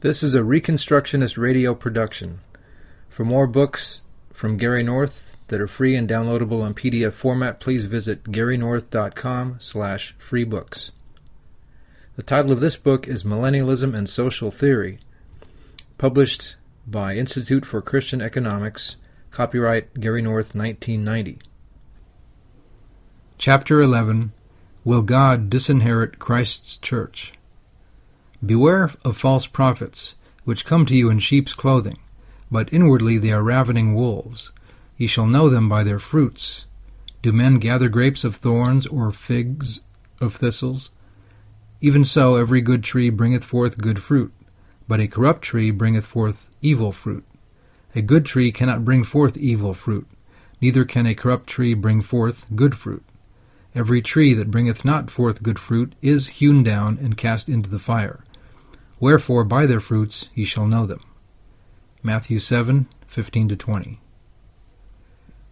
This is a Reconstructionist radio production. For more books from Gary North that are free and downloadable in PDF format, please visit garynorth.com slash freebooks. The title of this book is Millennialism and Social Theory, published by Institute for Christian Economics, copyright Gary North 1990. Chapter 11 Will God Disinherit Christ's Church? Beware of false prophets, which come to you in sheep's clothing, but inwardly they are ravening wolves. Ye shall know them by their fruits. Do men gather grapes of thorns, or figs of thistles? Even so, every good tree bringeth forth good fruit, but a corrupt tree bringeth forth evil fruit. A good tree cannot bring forth evil fruit, neither can a corrupt tree bring forth good fruit. Every tree that bringeth not forth good fruit is hewn down and cast into the fire. Wherefore by their fruits ye shall know them. Matthew 7:15 20.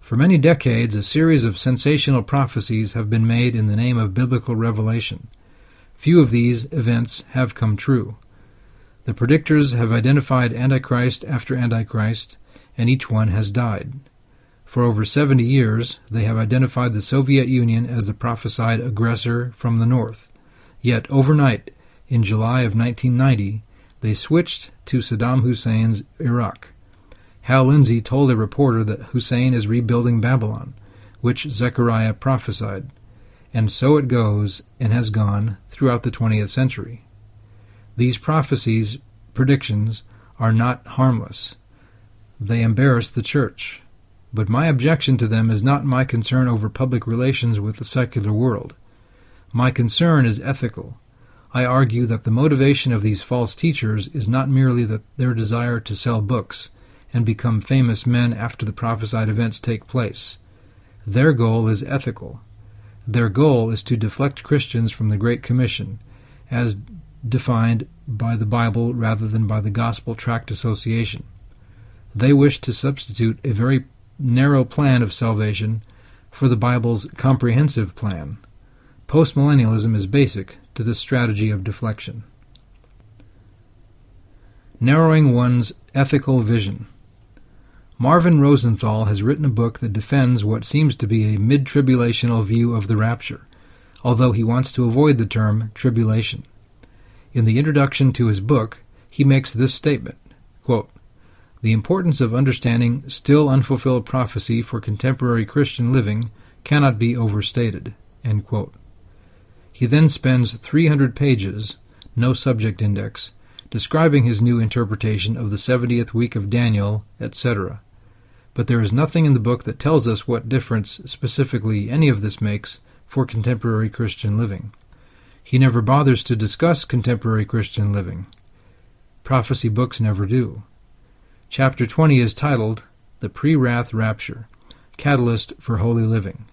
For many decades, a series of sensational prophecies have been made in the name of biblical revelation. Few of these events have come true. The predictors have identified Antichrist after Antichrist, and each one has died. For over 70 years, they have identified the Soviet Union as the prophesied aggressor from the North. Yet overnight, in July of 1990, they switched to Saddam Hussein's Iraq. Hal Lindsey told a reporter that Hussein is rebuilding Babylon, which Zechariah prophesied. And so it goes and has gone throughout the 20th century. These prophecies, predictions, are not harmless. They embarrass the church. But my objection to them is not my concern over public relations with the secular world. My concern is ethical. I argue that the motivation of these false teachers is not merely that their desire to sell books and become famous men after the prophesied events take place. Their goal is ethical. Their goal is to deflect Christians from the Great Commission, as defined by the Bible rather than by the Gospel Tract Association. They wish to substitute a very narrow plan of salvation for the Bible's comprehensive plan. Postmillennialism is basic to this strategy of deflection. Narrowing one's ethical vision. Marvin Rosenthal has written a book that defends what seems to be a mid tribulational view of the rapture, although he wants to avoid the term tribulation. In the introduction to his book, he makes this statement quote, The importance of understanding still unfulfilled prophecy for contemporary Christian living cannot be overstated. He then spends 300 pages, no subject index, describing his new interpretation of the 70th week of Daniel, etc but there is nothing in the book that tells us what difference specifically any of this makes for contemporary Christian living. He never bothers to discuss contemporary Christian living. Prophecy books never do. Chapter 20 is titled The Pre Wrath Rapture Catalyst for Holy Living.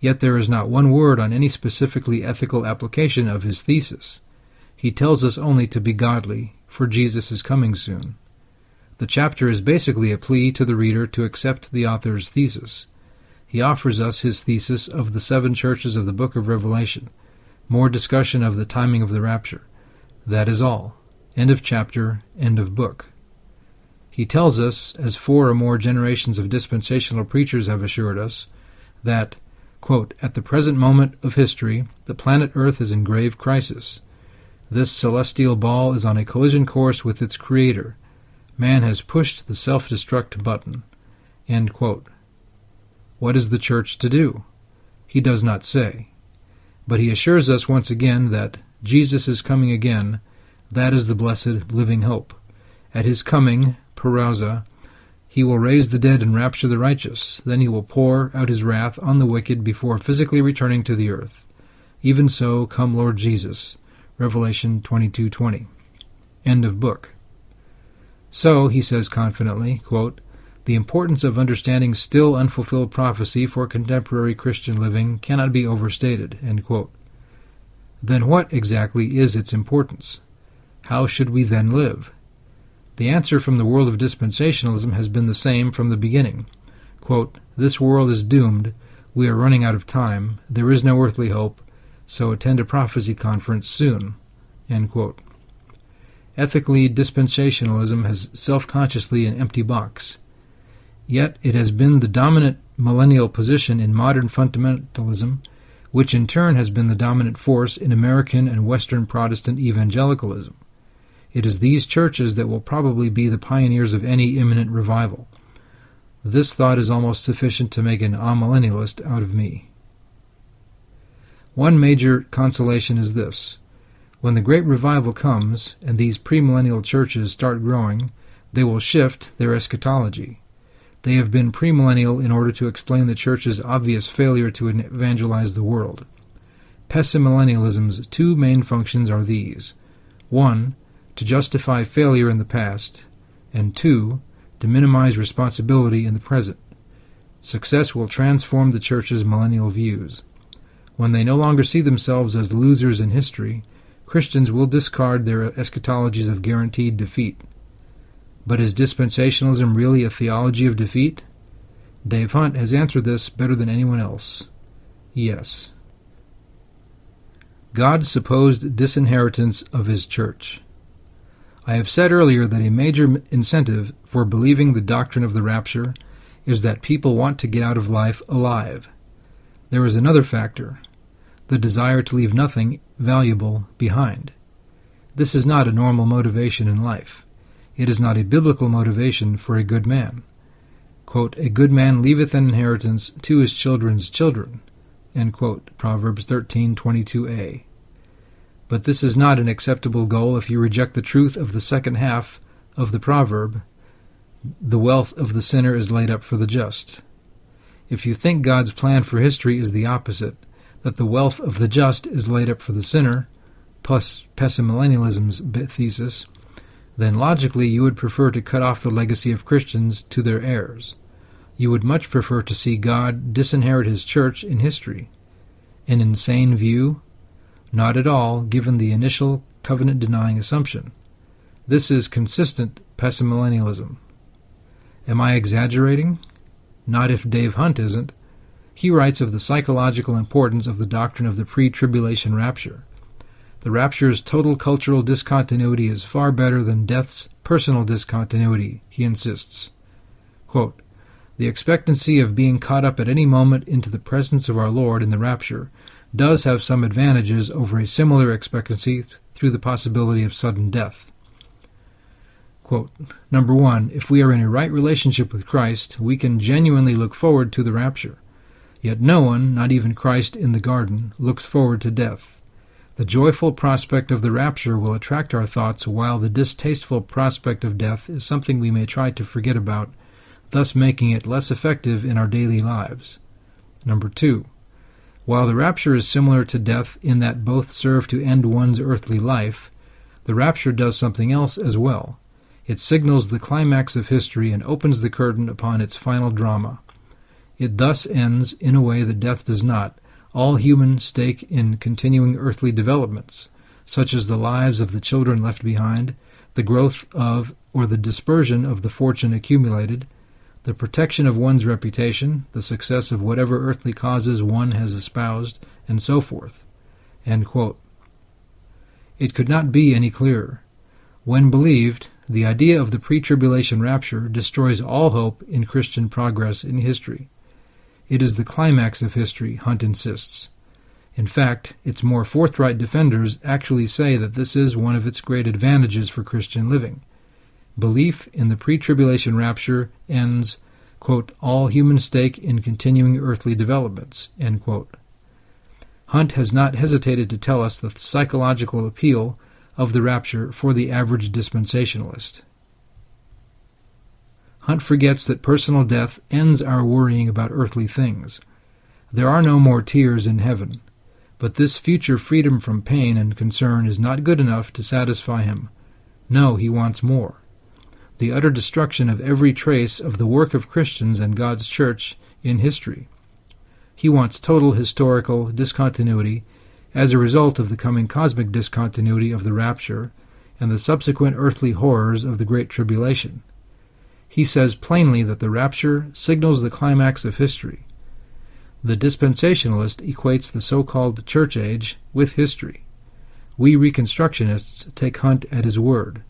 Yet there is not one word on any specifically ethical application of his thesis. He tells us only to be godly, for Jesus is coming soon. The chapter is basically a plea to the reader to accept the author's thesis. He offers us his thesis of the seven churches of the book of Revelation, more discussion of the timing of the rapture. That is all. End of chapter, end of book. He tells us, as four or more generations of dispensational preachers have assured us, that, quote, at the present moment of history, the planet Earth is in grave crisis. This celestial ball is on a collision course with its creator, Man has pushed the self destruct button. What is the church to do? He does not say. But he assures us once again that Jesus is coming again. That is the blessed living hope. At his coming, parousia, he will raise the dead and rapture the righteous. Then he will pour out his wrath on the wicked before physically returning to the earth. Even so, come Lord Jesus. Revelation 22:20. End of book. So, he says confidently, quote, the importance of understanding still unfulfilled prophecy for contemporary Christian living cannot be overstated. Then what exactly is its importance? How should we then live? The answer from the world of dispensationalism has been the same from the beginning. Quote, this world is doomed. We are running out of time. There is no earthly hope. So attend a prophecy conference soon. Ethically, dispensationalism has self consciously an empty box. Yet it has been the dominant millennial position in modern fundamentalism, which in turn has been the dominant force in American and Western Protestant evangelicalism. It is these churches that will probably be the pioneers of any imminent revival. This thought is almost sufficient to make an amillennialist out of me. One major consolation is this when the great revival comes and these premillennial churches start growing, they will shift their eschatology. They have been premillennial in order to explain the church's obvious failure to evangelize the world. Pessimillennialism's two main functions are these one, to justify failure in the past, and two, to minimize responsibility in the present. Success will transform the church's millennial views. When they no longer see themselves as losers in history, Christians will discard their eschatologies of guaranteed defeat. But is dispensationalism really a theology of defeat? Dave Hunt has answered this better than anyone else. Yes. God's supposed disinheritance of His church. I have said earlier that a major incentive for believing the doctrine of the rapture is that people want to get out of life alive. There is another factor the desire to leave nothing valuable behind. This is not a normal motivation in life. It is not a biblical motivation for a good man. Quote, a good man leaveth an inheritance to his children's children. Quote, Proverbs 13:22a. But this is not an acceptable goal if you reject the truth of the second half of the proverb, the wealth of the sinner is laid up for the just. If you think God's plan for history is the opposite, that the wealth of the just is laid up for the sinner, plus pessimillennialism's thesis, then logically you would prefer to cut off the legacy of Christians to their heirs. You would much prefer to see God disinherit his church in history. An insane view? Not at all, given the initial covenant denying assumption. This is consistent pessimillennialism. Am I exaggerating? Not if Dave Hunt isn't. He writes of the psychological importance of the doctrine of the pre tribulation rapture. The rapture's total cultural discontinuity is far better than death's personal discontinuity, he insists. Quote, the expectancy of being caught up at any moment into the presence of our Lord in the rapture does have some advantages over a similar expectancy through the possibility of sudden death. Quote, Number one, if we are in a right relationship with Christ, we can genuinely look forward to the rapture. Yet no one, not even Christ in the garden, looks forward to death. The joyful prospect of the rapture will attract our thoughts, while the distasteful prospect of death is something we may try to forget about, thus making it less effective in our daily lives. Number two, while the rapture is similar to death in that both serve to end one's earthly life, the rapture does something else as well. It signals the climax of history and opens the curtain upon its final drama. It thus ends, in a way that death does not, all human stake in continuing earthly developments, such as the lives of the children left behind, the growth of or the dispersion of the fortune accumulated, the protection of one's reputation, the success of whatever earthly causes one has espoused, and so forth. It could not be any clearer. When believed, the idea of the pre tribulation rapture destroys all hope in Christian progress in history. It is the climax of history, Hunt insists. In fact, its more forthright defenders actually say that this is one of its great advantages for Christian living. Belief in the pre tribulation rapture ends, quote, all human stake in continuing earthly developments. Hunt has not hesitated to tell us the psychological appeal of the rapture for the average dispensationalist. Hunt forgets that personal death ends our worrying about earthly things. There are no more tears in heaven. But this future freedom from pain and concern is not good enough to satisfy him. No, he wants more. The utter destruction of every trace of the work of Christians and God's church in history. He wants total historical discontinuity as a result of the coming cosmic discontinuity of the rapture and the subsequent earthly horrors of the Great Tribulation. He says plainly that the rapture signals the climax of history. The dispensationalist equates the so called church age with history. We Reconstructionists take Hunt at his word.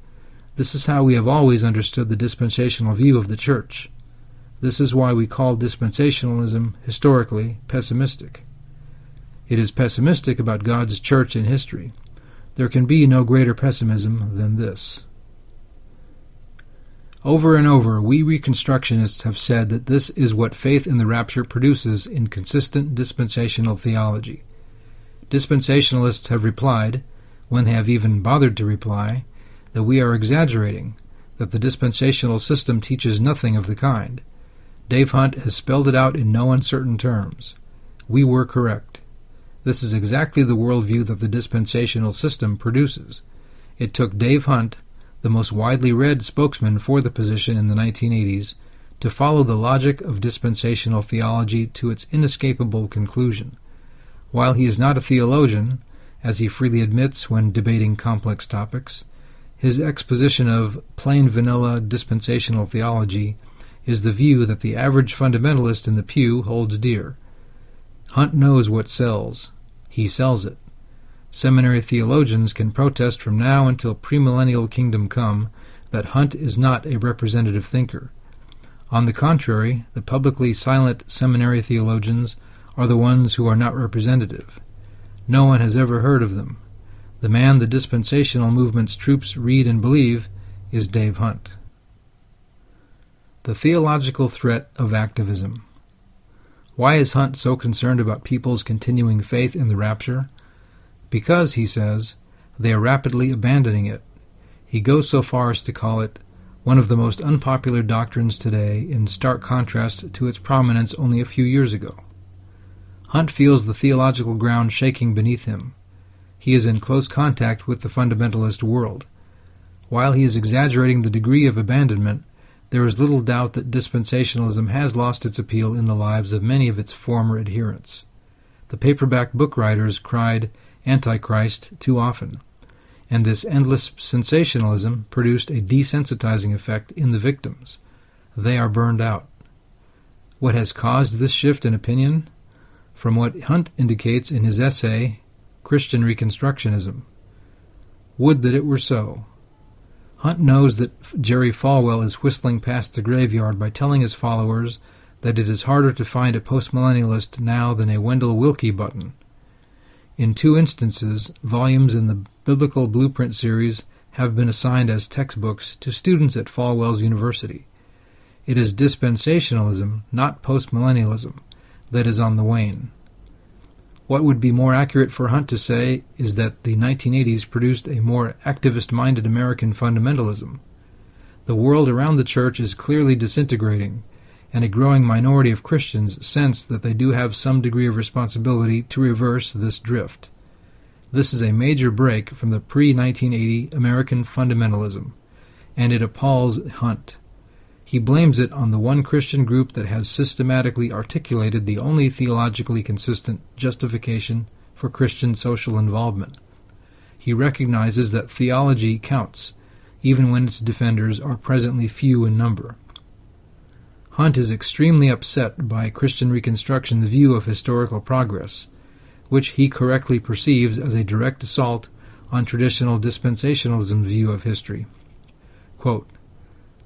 This is how we have always understood the dispensational view of the Church. This is why we call dispensationalism historically pessimistic. It is pessimistic about God's church in history. There can be no greater pessimism than this. Over and over, we Reconstructionists have said that this is what faith in the rapture produces in consistent dispensational theology. Dispensationalists have replied, when they have even bothered to reply, that we are exaggerating, that the dispensational system teaches nothing of the kind. Dave Hunt has spelled it out in no uncertain terms. We were correct. This is exactly the worldview that the dispensational system produces. It took Dave Hunt, the most widely read spokesman for the position in the 1980s, to follow the logic of dispensational theology to its inescapable conclusion. While he is not a theologian, as he freely admits when debating complex topics, his exposition of plain vanilla dispensational theology is the view that the average fundamentalist in the pew holds dear. Hunt knows what sells. He sells it. Seminary theologians can protest from now until premillennial kingdom come that Hunt is not a representative thinker. On the contrary, the publicly silent seminary theologians are the ones who are not representative. No one has ever heard of them. The man the dispensational movement's troops read and believe is Dave Hunt. The theological threat of activism. Why is Hunt so concerned about people's continuing faith in the rapture? Because, he says, they are rapidly abandoning it. He goes so far as to call it one of the most unpopular doctrines today, in stark contrast to its prominence only a few years ago. Hunt feels the theological ground shaking beneath him. He is in close contact with the fundamentalist world. While he is exaggerating the degree of abandonment, there is little doubt that dispensationalism has lost its appeal in the lives of many of its former adherents. The paperback book writers cried Antichrist too often, and this endless sensationalism produced a desensitizing effect in the victims. They are burned out. What has caused this shift in opinion? From what Hunt indicates in his essay, Christian Reconstructionism. Would that it were so. Hunt knows that Jerry Falwell is whistling past the graveyard by telling his followers that it is harder to find a postmillennialist now than a Wendell Willkie button. In two instances, volumes in the Biblical Blueprint series have been assigned as textbooks to students at Falwell's University. It is dispensationalism, not postmillennialism, that is on the wane. What would be more accurate for Hunt to say is that the 1980s produced a more activist minded American fundamentalism. The world around the church is clearly disintegrating, and a growing minority of Christians sense that they do have some degree of responsibility to reverse this drift. This is a major break from the pre 1980 American fundamentalism, and it appalls Hunt. He blames it on the one Christian group that has systematically articulated the only theologically consistent justification for Christian social involvement. He recognizes that theology counts, even when its defenders are presently few in number. Hunt is extremely upset by Christian Reconstruction's view of historical progress, which he correctly perceives as a direct assault on traditional dispensationalism's view of history. Quote,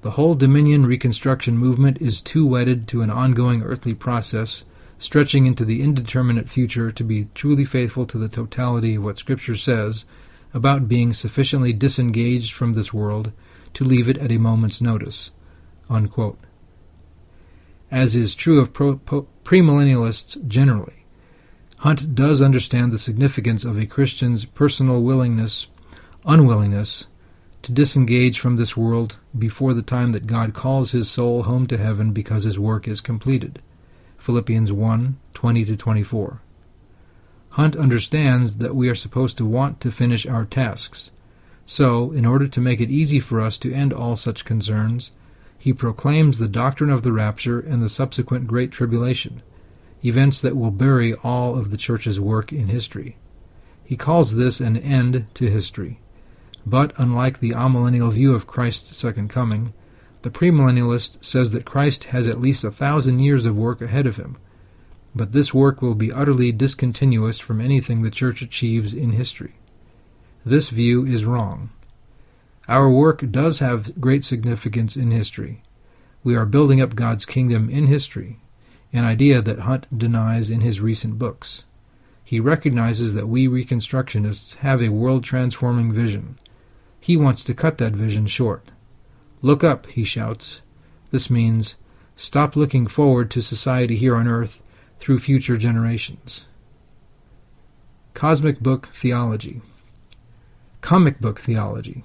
the whole Dominion Reconstruction movement is too wedded to an ongoing earthly process, stretching into the indeterminate future, to be truly faithful to the totality of what Scripture says about being sufficiently disengaged from this world to leave it at a moment's notice. Unquote. As is true of premillennialists generally, Hunt does understand the significance of a Christian's personal willingness, unwillingness, to disengage from this world before the time that God calls his soul home to heaven because his work is completed. Philippians 1 20 24. Hunt understands that we are supposed to want to finish our tasks. So, in order to make it easy for us to end all such concerns, he proclaims the doctrine of the rapture and the subsequent Great Tribulation, events that will bury all of the Church's work in history. He calls this an end to history. But, unlike the amillennial view of Christ's second coming, the premillennialist says that Christ has at least a thousand years of work ahead of him, but this work will be utterly discontinuous from anything the Church achieves in history. This view is wrong. Our work does have great significance in history. We are building up God's kingdom in history, an idea that Hunt denies in his recent books. He recognizes that we Reconstructionists have a world transforming vision. He wants to cut that vision short. Look up, he shouts. This means stop looking forward to society here on earth through future generations. Cosmic Book Theology Comic Book Theology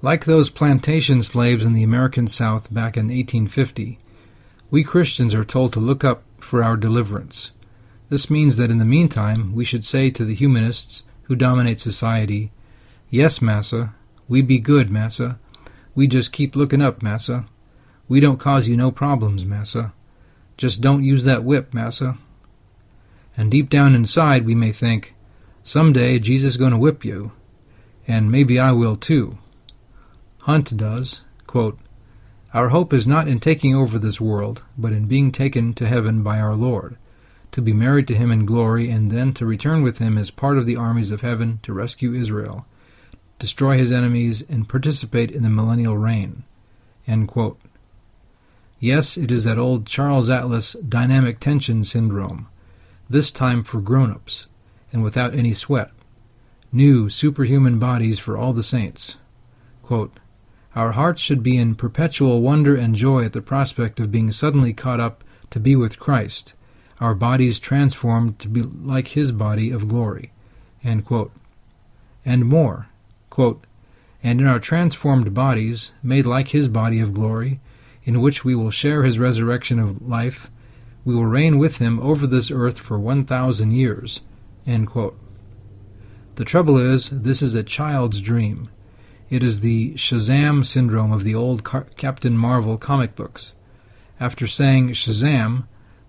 Like those plantation slaves in the American South back in 1850, we Christians are told to look up for our deliverance. This means that in the meantime we should say to the humanists who dominate society, Yes, Massa, we be good, Massa. We just keep looking up, Massa. We don't cause you no problems, Massa. Just don't use that whip, Massa. And deep down inside we may think, Some day Jesus going to whip you, and maybe I will too. Hunt does, quote, Our hope is not in taking over this world, but in being taken to heaven by our Lord, to be married to him in glory, and then to return with him as part of the armies of heaven to rescue Israel, destroy his enemies, and participate in the millennial reign. Yes, it is that old Charles Atlas dynamic tension syndrome, this time for grown ups, and without any sweat. New, superhuman bodies for all the saints. Quote, Our hearts should be in perpetual wonder and joy at the prospect of being suddenly caught up to be with Christ, our bodies transformed to be like his body of glory. And more, quote, And in our transformed bodies, made like his body of glory, in which we will share his resurrection of life, we will reign with him over this earth for 1,000 years. The trouble is, this is a child's dream. It is the Shazam syndrome of the old Car- Captain Marvel comic books. After saying Shazam,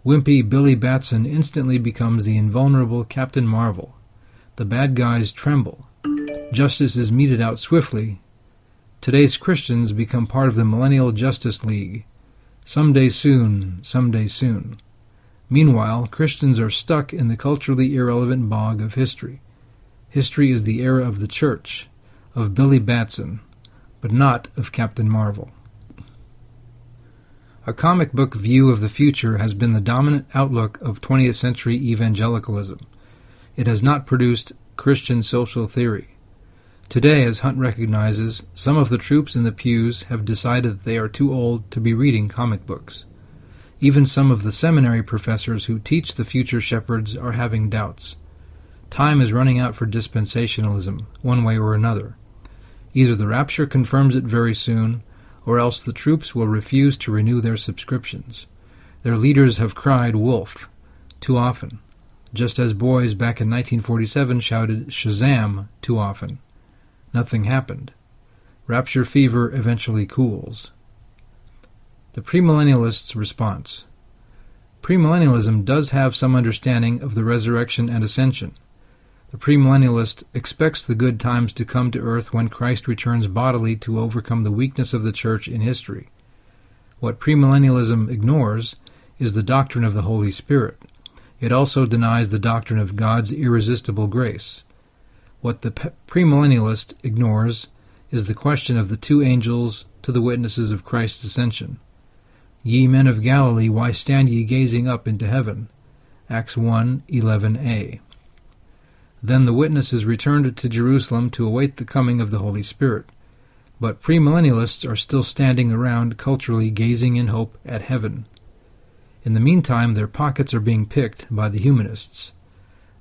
wimpy Billy Batson instantly becomes the invulnerable Captain Marvel. The bad guys tremble. Justice is meted out swiftly, Today's Christians become part of the Millennial Justice League. Someday soon, someday soon. Meanwhile, Christians are stuck in the culturally irrelevant bog of history. History is the era of the church, of Billy Batson, but not of Captain Marvel. A comic book view of the future has been the dominant outlook of 20th century evangelicalism. It has not produced Christian social theory. Today, as Hunt recognizes, some of the troops in the pews have decided that they are too old to be reading comic books. Even some of the seminary professors who teach the future shepherds are having doubts. Time is running out for dispensationalism, one way or another. Either the rapture confirms it very soon, or else the troops will refuse to renew their subscriptions. Their leaders have cried wolf too often, just as boys back in 1947 shouted Shazam too often. Nothing happened. Rapture fever eventually cools. The premillennialists' response. Premillennialism does have some understanding of the resurrection and ascension. The premillennialist expects the good times to come to earth when Christ returns bodily to overcome the weakness of the church in history. What premillennialism ignores is the doctrine of the Holy Spirit. It also denies the doctrine of God's irresistible grace. What the premillennialist ignores is the question of the two angels to the witnesses of Christ's ascension. Ye men of Galilee, why stand ye gazing up into heaven? Acts 1:11a. Then the witnesses returned to Jerusalem to await the coming of the Holy Spirit. But premillennialists are still standing around culturally gazing in hope at heaven. In the meantime, their pockets are being picked by the humanists.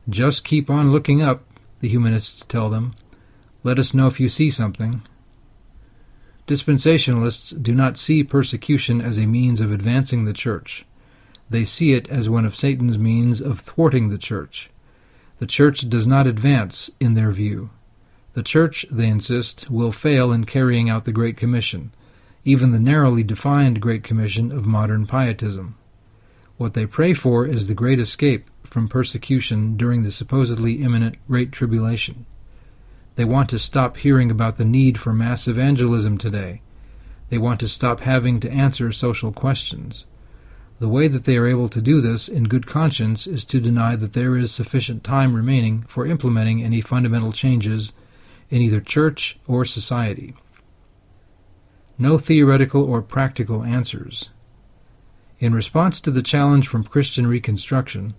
Just keep on looking up, the humanists tell them. Let us know if you see something. Dispensationalists do not see persecution as a means of advancing the church. They see it as one of Satan's means of thwarting the church. The church does not advance, in their view. The church, they insist, will fail in carrying out the Great Commission, even the narrowly defined Great Commission of modern pietism. What they pray for is the great escape from persecution during the supposedly imminent Great Tribulation. They want to stop hearing about the need for mass evangelism today. They want to stop having to answer social questions. The way that they are able to do this in good conscience is to deny that there is sufficient time remaining for implementing any fundamental changes in either church or society. No theoretical or practical answers. In response to the challenge from Christian Reconstruction,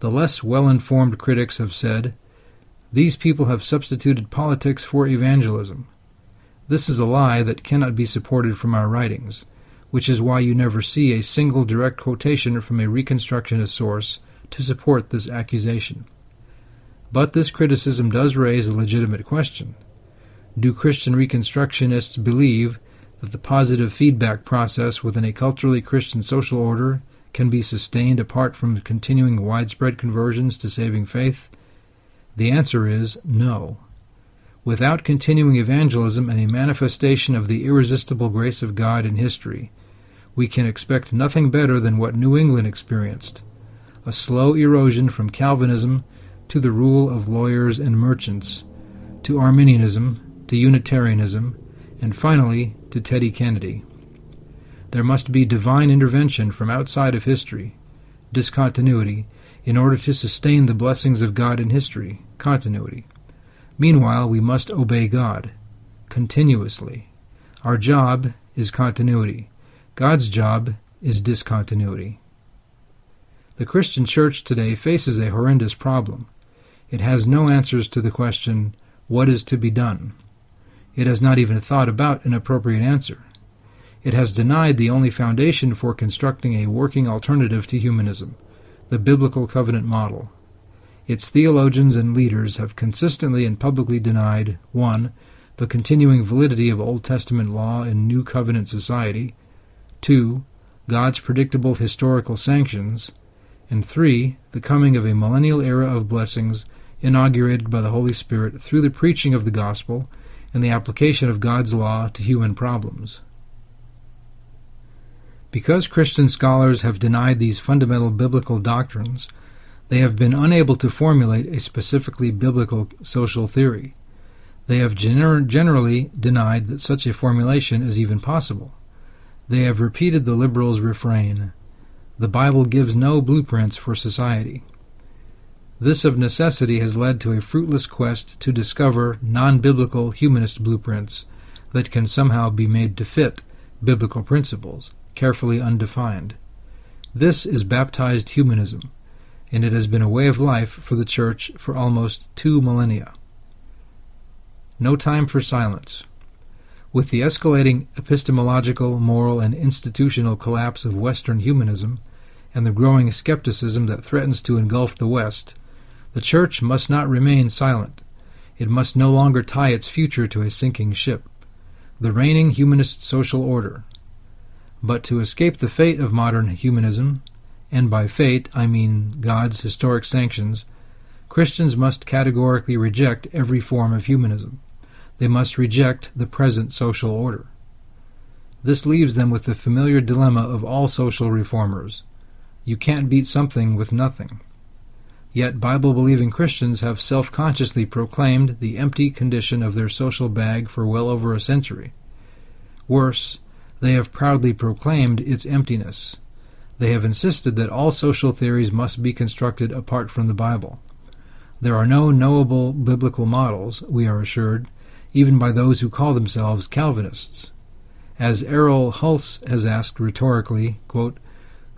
the less well informed critics have said, These people have substituted politics for evangelism. This is a lie that cannot be supported from our writings, which is why you never see a single direct quotation from a Reconstructionist source to support this accusation. But this criticism does raise a legitimate question. Do Christian Reconstructionists believe that the positive feedback process within a culturally Christian social order can be sustained apart from continuing widespread conversions to saving faith? The answer is no. Without continuing evangelism and a manifestation of the irresistible grace of God in history, we can expect nothing better than what New England experienced a slow erosion from Calvinism to the rule of lawyers and merchants, to Arminianism, to Unitarianism, and finally to Teddy Kennedy. There must be divine intervention from outside of history, discontinuity, in order to sustain the blessings of God in history, continuity. Meanwhile, we must obey God, continuously. Our job is continuity. God's job is discontinuity. The Christian church today faces a horrendous problem. It has no answers to the question, what is to be done? It has not even thought about an appropriate answer. It has denied the only foundation for constructing a working alternative to humanism, the biblical covenant model. Its theologians and leaders have consistently and publicly denied 1. The continuing validity of Old Testament law in New Covenant society, 2. God's predictable historical sanctions, and 3. The coming of a millennial era of blessings inaugurated by the Holy Spirit through the preaching of the gospel and the application of God's law to human problems. Because Christian scholars have denied these fundamental biblical doctrines, they have been unable to formulate a specifically biblical social theory. They have gener- generally denied that such a formulation is even possible. They have repeated the liberals' refrain The Bible gives no blueprints for society. This of necessity has led to a fruitless quest to discover non biblical humanist blueprints that can somehow be made to fit biblical principles, carefully undefined. This is baptized humanism, and it has been a way of life for the Church for almost two millennia. No time for silence. With the escalating epistemological, moral, and institutional collapse of Western humanism, and the growing skepticism that threatens to engulf the West, the Church must not remain silent. It must no longer tie its future to a sinking ship, the reigning humanist social order. But to escape the fate of modern humanism, and by fate I mean God's historic sanctions, Christians must categorically reject every form of humanism. They must reject the present social order. This leaves them with the familiar dilemma of all social reformers. You can't beat something with nothing. Yet Bible believing Christians have self consciously proclaimed the empty condition of their social bag for well over a century. Worse, they have proudly proclaimed its emptiness. They have insisted that all social theories must be constructed apart from the Bible. There are no knowable biblical models, we are assured, even by those who call themselves Calvinists. As Erroll Hulse has asked rhetorically, quote,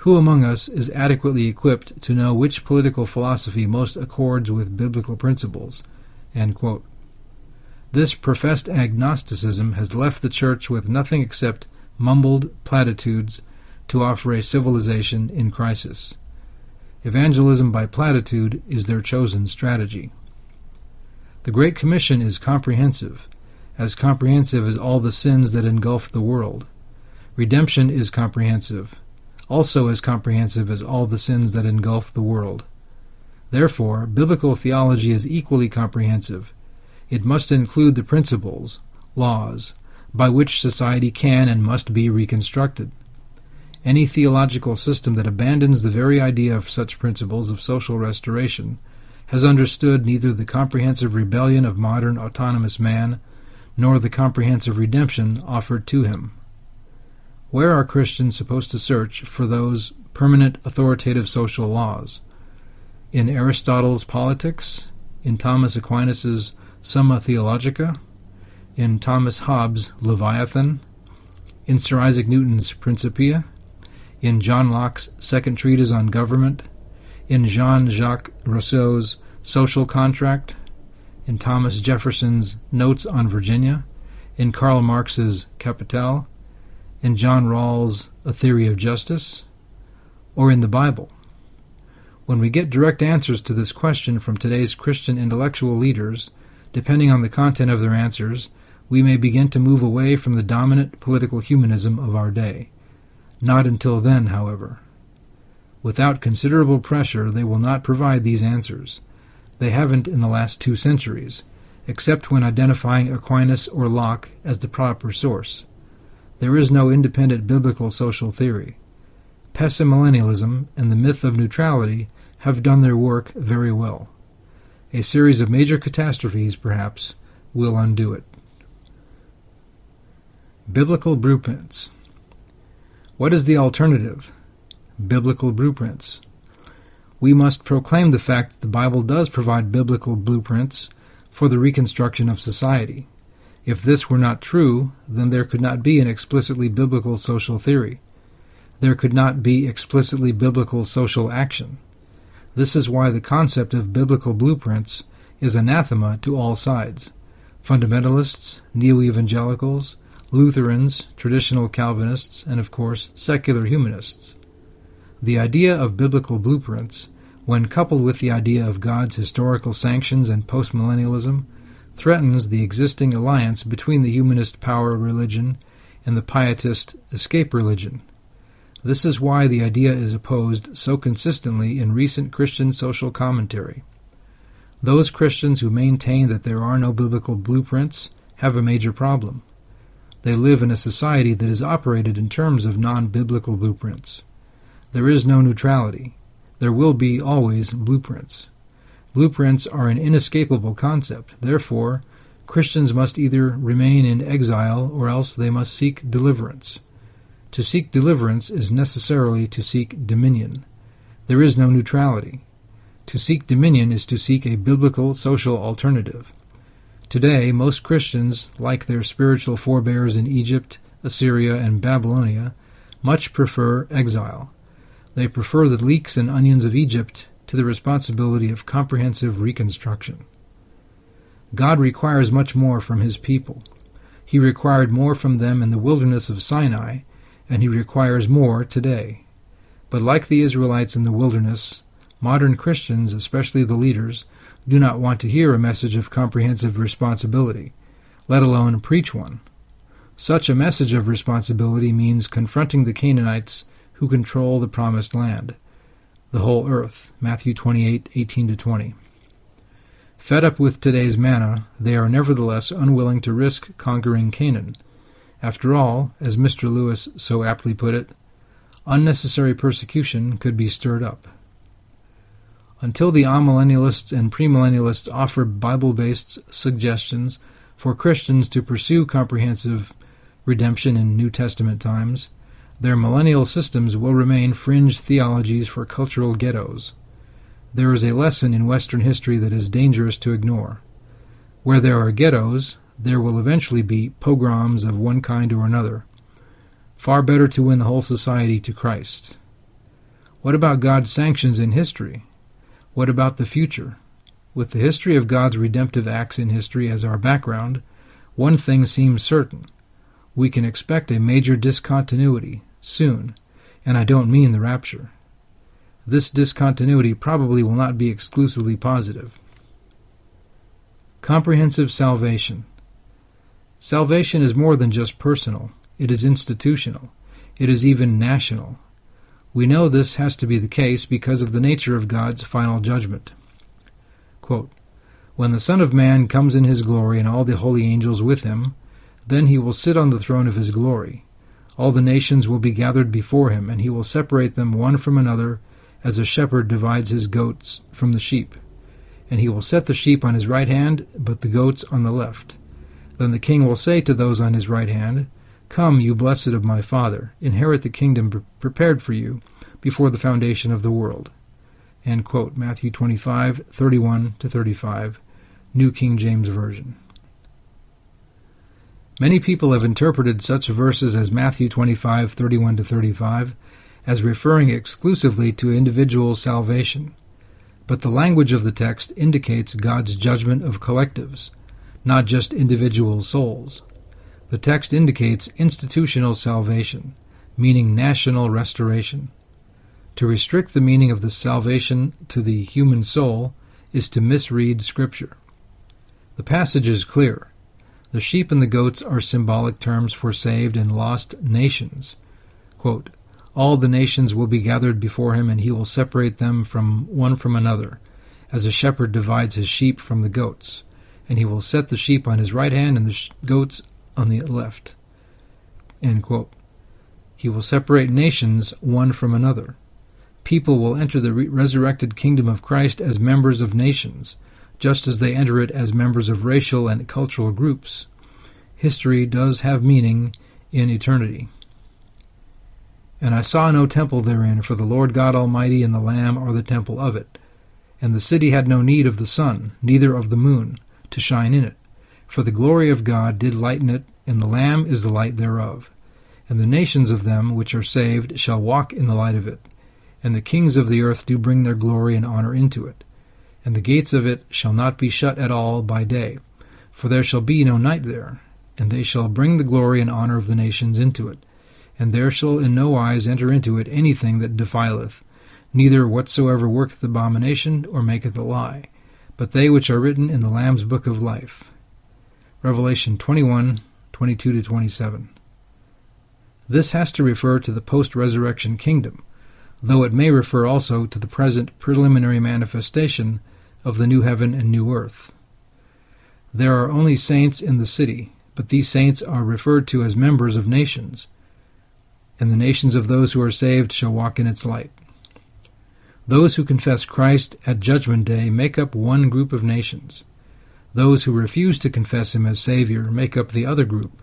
who among us is adequately equipped to know which political philosophy most accords with biblical principles? This professed agnosticism has left the Church with nothing except mumbled platitudes to offer a civilization in crisis. Evangelism by platitude is their chosen strategy. The Great Commission is comprehensive, as comprehensive as all the sins that engulf the world. Redemption is comprehensive, also as comprehensive as all the sins that engulf the world. Therefore, biblical theology is equally comprehensive. It must include the principles, laws, by which society can and must be reconstructed. Any theological system that abandons the very idea of such principles of social restoration has understood neither the comprehensive rebellion of modern autonomous man nor the comprehensive redemption offered to him. Where are Christians supposed to search for those permanent authoritative social laws? In Aristotle's Politics? In Thomas Aquinas's Summa Theologica, in Thomas Hobbes' Leviathan, in Sir Isaac Newton's Principia, in John Locke's Second Treatise on Government, in Jean Jacques Rousseau's Social Contract, in Thomas Jefferson's Notes on Virginia, in Karl Marx's Capital, in John Rawls' A Theory of Justice, or in the Bible? When we get direct answers to this question from today's Christian intellectual leaders, depending on the content of their answers, we may begin to move away from the dominant political humanism of our day. Not until then, however. Without considerable pressure, they will not provide these answers. They haven't in the last two centuries, except when identifying Aquinas or Locke as the proper source. There is no independent biblical social theory. Pessimillennialism and the myth of neutrality have done their work very well. A series of major catastrophes, perhaps, will undo it. Biblical Blueprints What is the alternative? Biblical blueprints. We must proclaim the fact that the Bible does provide biblical blueprints for the reconstruction of society. If this were not true, then there could not be an explicitly biblical social theory. There could not be explicitly biblical social action. This is why the concept of biblical blueprints is anathema to all sides fundamentalists, neo evangelicals, Lutherans, traditional Calvinists, and of course, secular humanists. The idea of biblical blueprints, when coupled with the idea of God's historical sanctions and postmillennialism, threatens the existing alliance between the humanist power religion and the pietist escape religion. This is why the idea is opposed so consistently in recent Christian social commentary. Those Christians who maintain that there are no biblical blueprints have a major problem. They live in a society that is operated in terms of non biblical blueprints. There is no neutrality. There will be always blueprints. Blueprints are an inescapable concept. Therefore, Christians must either remain in exile or else they must seek deliverance. To seek deliverance is necessarily to seek dominion. There is no neutrality. To seek dominion is to seek a biblical social alternative. Today, most Christians, like their spiritual forebears in Egypt, Assyria, and Babylonia, much prefer exile. They prefer the leeks and onions of Egypt to the responsibility of comprehensive reconstruction. God requires much more from his people. He required more from them in the wilderness of Sinai, and he requires more today. But like the Israelites in the wilderness, modern Christians, especially the leaders, do not want to hear a message of comprehensive responsibility, let alone preach one. Such a message of responsibility means confronting the Canaanites who control the promised land, the whole earth. Matthew 28:18 20. Fed up with today's manna, they are nevertheless unwilling to risk conquering Canaan. After all, as Mr. Lewis so aptly put it, unnecessary persecution could be stirred up. Until the amillennialists and premillennialists offer Bible based suggestions for Christians to pursue comprehensive redemption in New Testament times, their millennial systems will remain fringe theologies for cultural ghettos. There is a lesson in Western history that is dangerous to ignore. Where there are ghettos, there will eventually be pogroms of one kind or another. Far better to win the whole society to Christ. What about God's sanctions in history? What about the future? With the history of God's redemptive acts in history as our background, one thing seems certain. We can expect a major discontinuity, soon, and I don't mean the rapture. This discontinuity probably will not be exclusively positive. Comprehensive salvation. Salvation is more than just personal, it is institutional, it is even national. We know this has to be the case because of the nature of God's final judgment. Quote, when the Son of Man comes in his glory and all the holy angels with him, then he will sit on the throne of his glory. All the nations will be gathered before him, and he will separate them one from another, as a shepherd divides his goats from the sheep. And he will set the sheep on his right hand, but the goats on the left. Then the king will say to those on his right hand, Come, you blessed of my Father, inherit the kingdom prepared for you before the foundation of the world. Matthew 25, 31 to 35, New King James Version. Many people have interpreted such verses as Matthew 25:31 to 35 as referring exclusively to individual salvation. But the language of the text indicates God's judgment of collectives, not just individual souls. The text indicates institutional salvation, meaning national restoration. To restrict the meaning of the salvation to the human soul is to misread Scripture. The passage is clear. The sheep and the goats are symbolic terms for saved and lost nations. Quote, All the nations will be gathered before him, and he will separate them from one from another, as a shepherd divides his sheep from the goats. And he will set the sheep on his right hand and the goats on the left. He will separate nations one from another. People will enter the re- resurrected kingdom of Christ as members of nations, just as they enter it as members of racial and cultural groups. History does have meaning in eternity. And I saw no temple therein, for the Lord God Almighty and the Lamb are the temple of it. And the city had no need of the sun, neither of the moon, to shine in it, for the glory of God did lighten it, and the Lamb is the light thereof. And the nations of them which are saved shall walk in the light of it. And the kings of the earth do bring their glory and honor into it. And the gates of it shall not be shut at all by day, for there shall be no night there. And they shall bring the glory and honor of the nations into it. And there shall in no wise enter into it anything that defileth, neither whatsoever worketh abomination or maketh a lie, but they which are written in the Lamb's book of life. Revelation 21, 22 to 27. This has to refer to the post resurrection kingdom, though it may refer also to the present preliminary manifestation of the new heaven and new earth. There are only saints in the city, but these saints are referred to as members of nations, and the nations of those who are saved shall walk in its light. Those who confess Christ at Judgment Day make up one group of nations. Those who refuse to confess him as Savior make up the other group.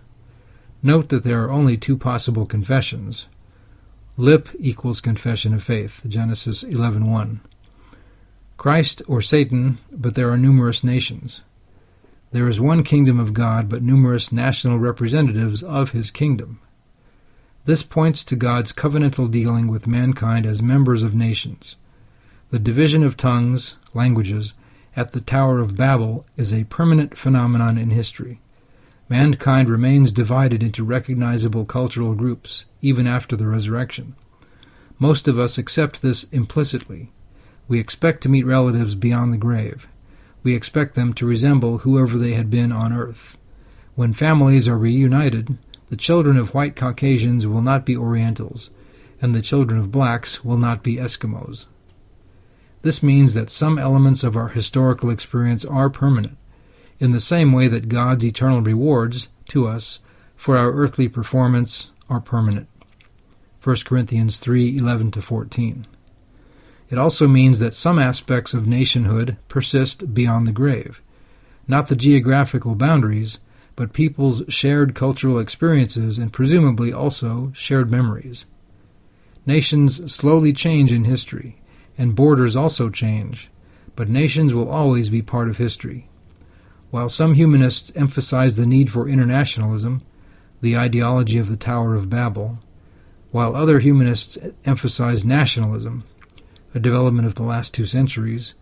Note that there are only two possible confessions. Lip equals confession of faith, Genesis 11:1. Christ or Satan, but there are numerous nations. There is one kingdom of God, but numerous national representatives of his kingdom. This points to God's covenantal dealing with mankind as members of nations. The division of tongues, languages, at the Tower of Babel is a permanent phenomenon in history. Mankind remains divided into recognizable cultural groups, even after the resurrection. Most of us accept this implicitly. We expect to meet relatives beyond the grave. We expect them to resemble whoever they had been on earth. When families are reunited, the children of white Caucasians will not be Orientals, and the children of blacks will not be Eskimos. This means that some elements of our historical experience are permanent, in the same way that God's eternal rewards to us for our earthly performance are permanent. 1 Corinthians 3:11 to 14. It also means that some aspects of nationhood persist beyond the grave, not the geographical boundaries, but people's shared cultural experiences and presumably also shared memories. Nations slowly change in history, and borders also change, but nations will always be part of history. While some humanists emphasize the need for internationalism, the ideology of the Tower of Babel, while other humanists emphasize nationalism, a development of the last two centuries,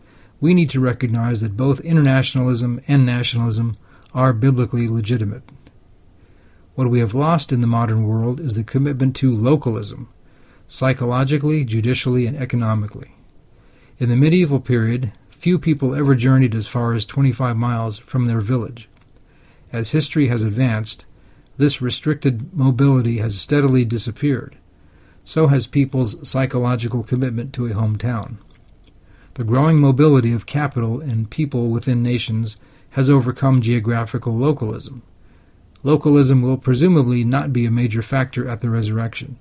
we need to recognize that both internationalism and nationalism are biblically legitimate. What we have lost in the modern world is the commitment to localism, psychologically, judicially, and economically. In the medieval period, few people ever journeyed as far as 25 miles from their village. As history has advanced, this restricted mobility has steadily disappeared. So has people's psychological commitment to a hometown. The growing mobility of capital and people within nations has overcome geographical localism. Localism will presumably not be a major factor at the resurrection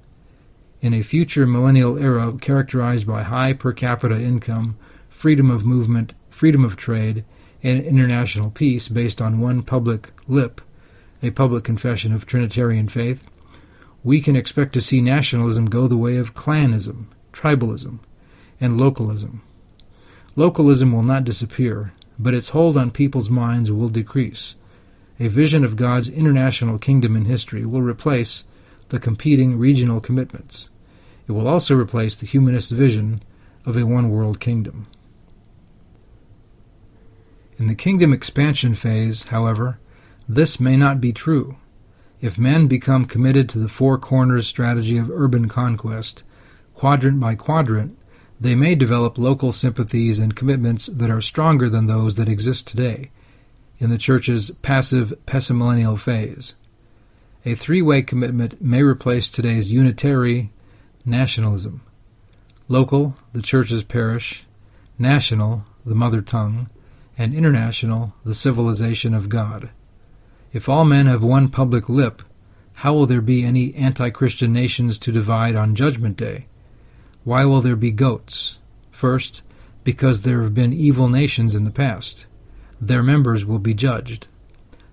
in a future millennial era characterized by high per capita income, freedom of movement, freedom of trade, and international peace based on one public lip, a public confession of Trinitarian faith, we can expect to see nationalism go the way of clanism, tribalism, and localism. Localism will not disappear, but its hold on people's minds will decrease. A vision of God's international kingdom in history will replace the competing regional commitments. It will also replace the humanist vision of a one world kingdom. In the kingdom expansion phase, however, this may not be true. If men become committed to the four corners strategy of urban conquest, quadrant by quadrant, they may develop local sympathies and commitments that are stronger than those that exist today in the Church's passive pessimillennial phase. A three way commitment may replace today's unitary nationalism local, the Church's parish, national, the mother tongue, and international, the civilization of God. If all men have one public lip, how will there be any anti Christian nations to divide on Judgment Day? Why will there be goats? First, because there have been evil nations in the past. Their members will be judged.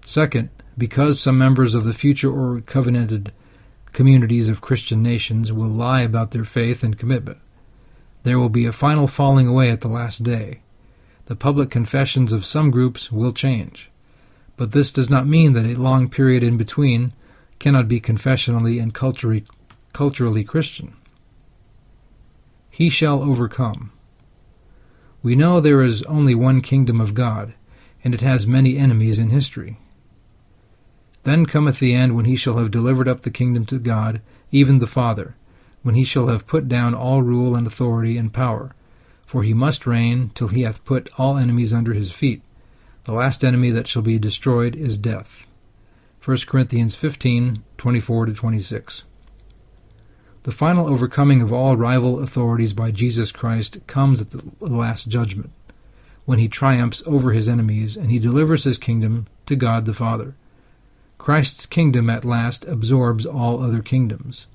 Second, because some members of the future or covenanted communities of Christian nations will lie about their faith and commitment. There will be a final falling away at the last day. The public confessions of some groups will change. But this does not mean that a long period in between cannot be confessionally and culturally, culturally Christian. He shall overcome. We know there is only one kingdom of God, and it has many enemies in history. Then cometh the end when he shall have delivered up the kingdom to God, even the Father, when he shall have put down all rule and authority and power. For he must reign till he hath put all enemies under his feet. The last enemy that shall be destroyed is death. 1 Corinthians 15, 24 26. The final overcoming of all rival authorities by Jesus Christ comes at the last judgment, when he triumphs over his enemies and he delivers his kingdom to God the Father. Christ's kingdom at last absorbs all other kingdoms.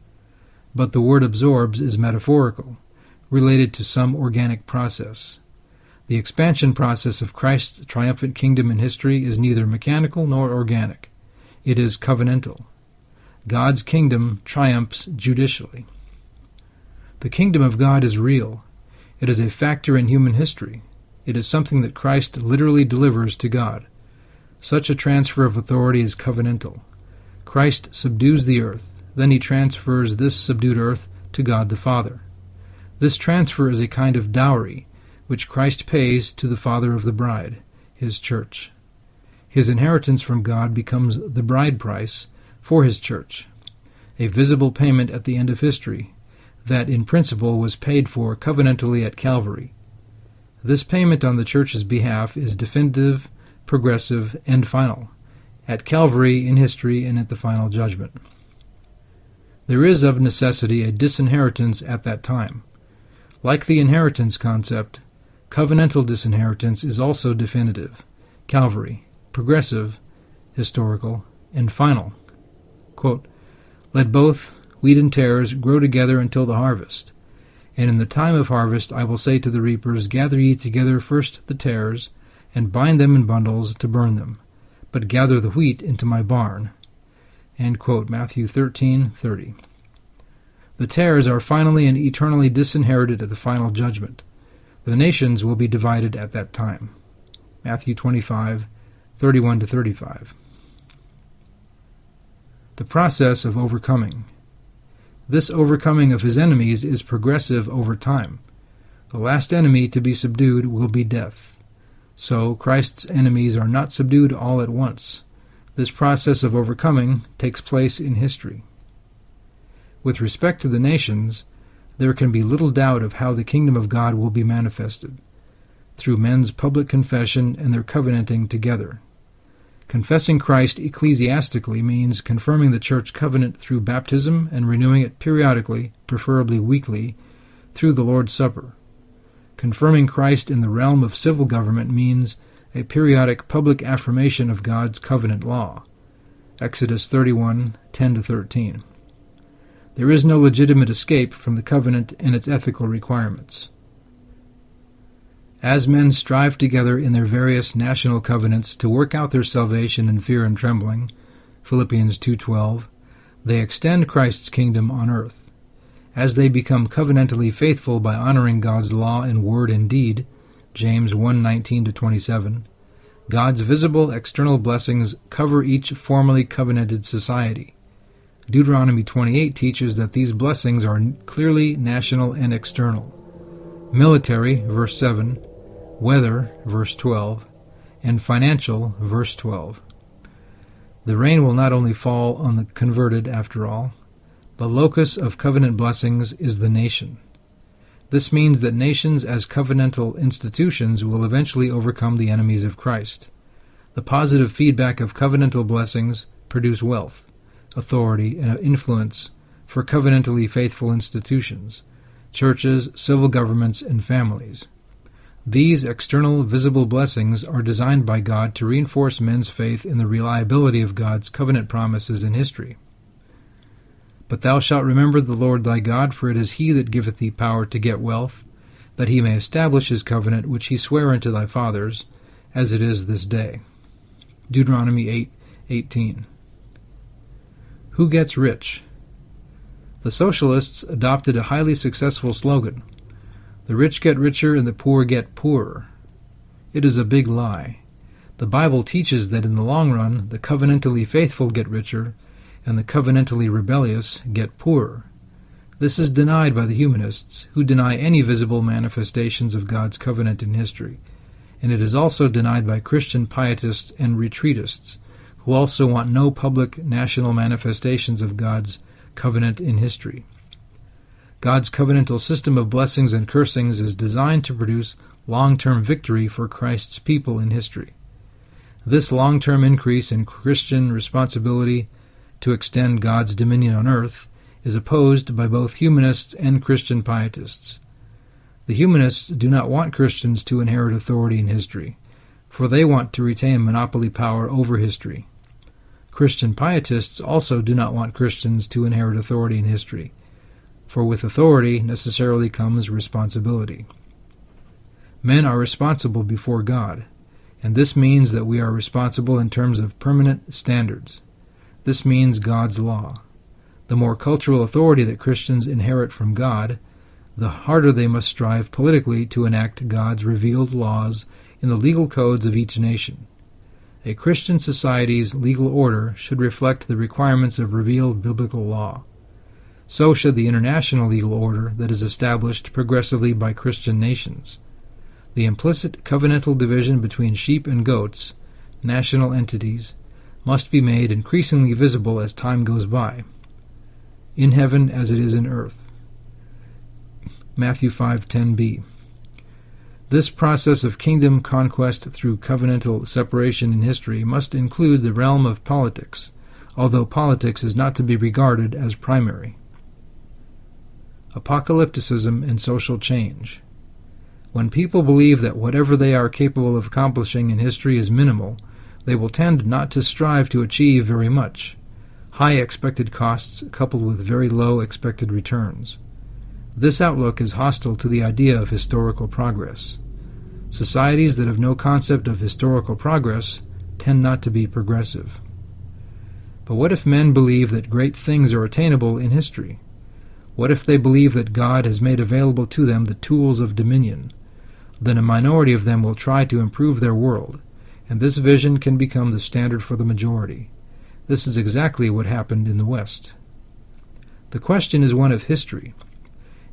But the word absorbs is metaphorical, related to some organic process. The expansion process of Christ's triumphant kingdom in history is neither mechanical nor organic. It is covenantal. God's kingdom triumphs judicially. The kingdom of God is real. It is a factor in human history. It is something that Christ literally delivers to God. Such a transfer of authority is covenantal. Christ subdues the earth, then he transfers this subdued earth to God the Father. This transfer is a kind of dowry which Christ pays to the Father of the bride, his church. His inheritance from God becomes the bride price for his church, a visible payment at the end of history that in principle was paid for covenantally at Calvary. This payment on the church's behalf is definitive progressive, and final, at Calvary, in history, and at the final judgment. There is of necessity a disinheritance at that time. Like the inheritance concept, covenantal disinheritance is also definitive, Calvary, progressive, historical, and final. Quote, Let both wheat and tares grow together until the harvest. And in the time of harvest I will say to the reapers, Gather ye together first the tares, and bind them in bundles to burn them, but gather the wheat into my barn. Matthew 13:30. The tares are finally and eternally disinherited at the final judgment. The nations will be divided at that time. Matthew 25:31 to 35. The process of overcoming. This overcoming of his enemies is progressive over time. The last enemy to be subdued will be death. So Christ's enemies are not subdued all at once. This process of overcoming takes place in history. With respect to the nations, there can be little doubt of how the kingdom of God will be manifested through men's public confession and their covenanting together. Confessing Christ ecclesiastically means confirming the church covenant through baptism and renewing it periodically, preferably weekly, through the Lord's Supper. Confirming Christ in the realm of civil government means a periodic public affirmation of God's covenant law. Exodus 31 10 13. There is no legitimate escape from the covenant and its ethical requirements. As men strive together in their various national covenants to work out their salvation in fear and trembling, Philippians 2:12, they extend Christ's kingdom on earth. As they become covenantally faithful by honoring God's law in word and deed, James 1:19 to 27, God's visible external blessings cover each formally covenanted society. Deuteronomy 28 teaches that these blessings are clearly national and external. Military, verse 7, weather, verse 12, and financial, verse 12. The rain will not only fall on the converted, after all. The locus of covenant blessings is the nation. This means that nations as covenantal institutions will eventually overcome the enemies of Christ. The positive feedback of covenantal blessings produce wealth, authority, and influence for covenantally faithful institutions, churches, civil governments, and families. These external visible blessings are designed by God to reinforce men's faith in the reliability of God's covenant promises in history. But thou shalt remember the Lord thy God, for it is he that giveth thee power to get wealth, that he may establish his covenant which he sware unto thy fathers, as it is this day. Deuteronomy 8 18. Who gets rich? The socialists adopted a highly successful slogan the rich get richer and the poor get poorer. It is a big lie. The Bible teaches that in the long run, the covenantally faithful get richer and the covenantally rebellious get poorer. This is denied by the humanists, who deny any visible manifestations of God's covenant in history, and it is also denied by Christian pietists and retreatists, who also want no public national manifestations of God's covenant in history. God's covenantal system of blessings and cursings is designed to produce long term victory for Christ's people in history. This long term increase in Christian responsibility to extend God's dominion on earth is opposed by both humanists and Christian pietists. The humanists do not want Christians to inherit authority in history, for they want to retain monopoly power over history. Christian pietists also do not want Christians to inherit authority in history for with authority necessarily comes responsibility. Men are responsible before God, and this means that we are responsible in terms of permanent standards. This means God's law. The more cultural authority that Christians inherit from God, the harder they must strive politically to enact God's revealed laws in the legal codes of each nation. A Christian society's legal order should reflect the requirements of revealed biblical law. So should the international legal order that is established progressively by Christian nations. The implicit covenantal division between sheep and goats, national entities, must be made increasingly visible as time goes by, in heaven as it is in earth. Matthew 5:10b. This process of kingdom conquest through covenantal separation in history must include the realm of politics, although politics is not to be regarded as primary. Apocalypticism and Social Change. When people believe that whatever they are capable of accomplishing in history is minimal, they will tend not to strive to achieve very much. High expected costs coupled with very low expected returns. This outlook is hostile to the idea of historical progress. Societies that have no concept of historical progress tend not to be progressive. But what if men believe that great things are attainable in history? What if they believe that God has made available to them the tools of dominion? Then a minority of them will try to improve their world, and this vision can become the standard for the majority. This is exactly what happened in the West. The question is one of history.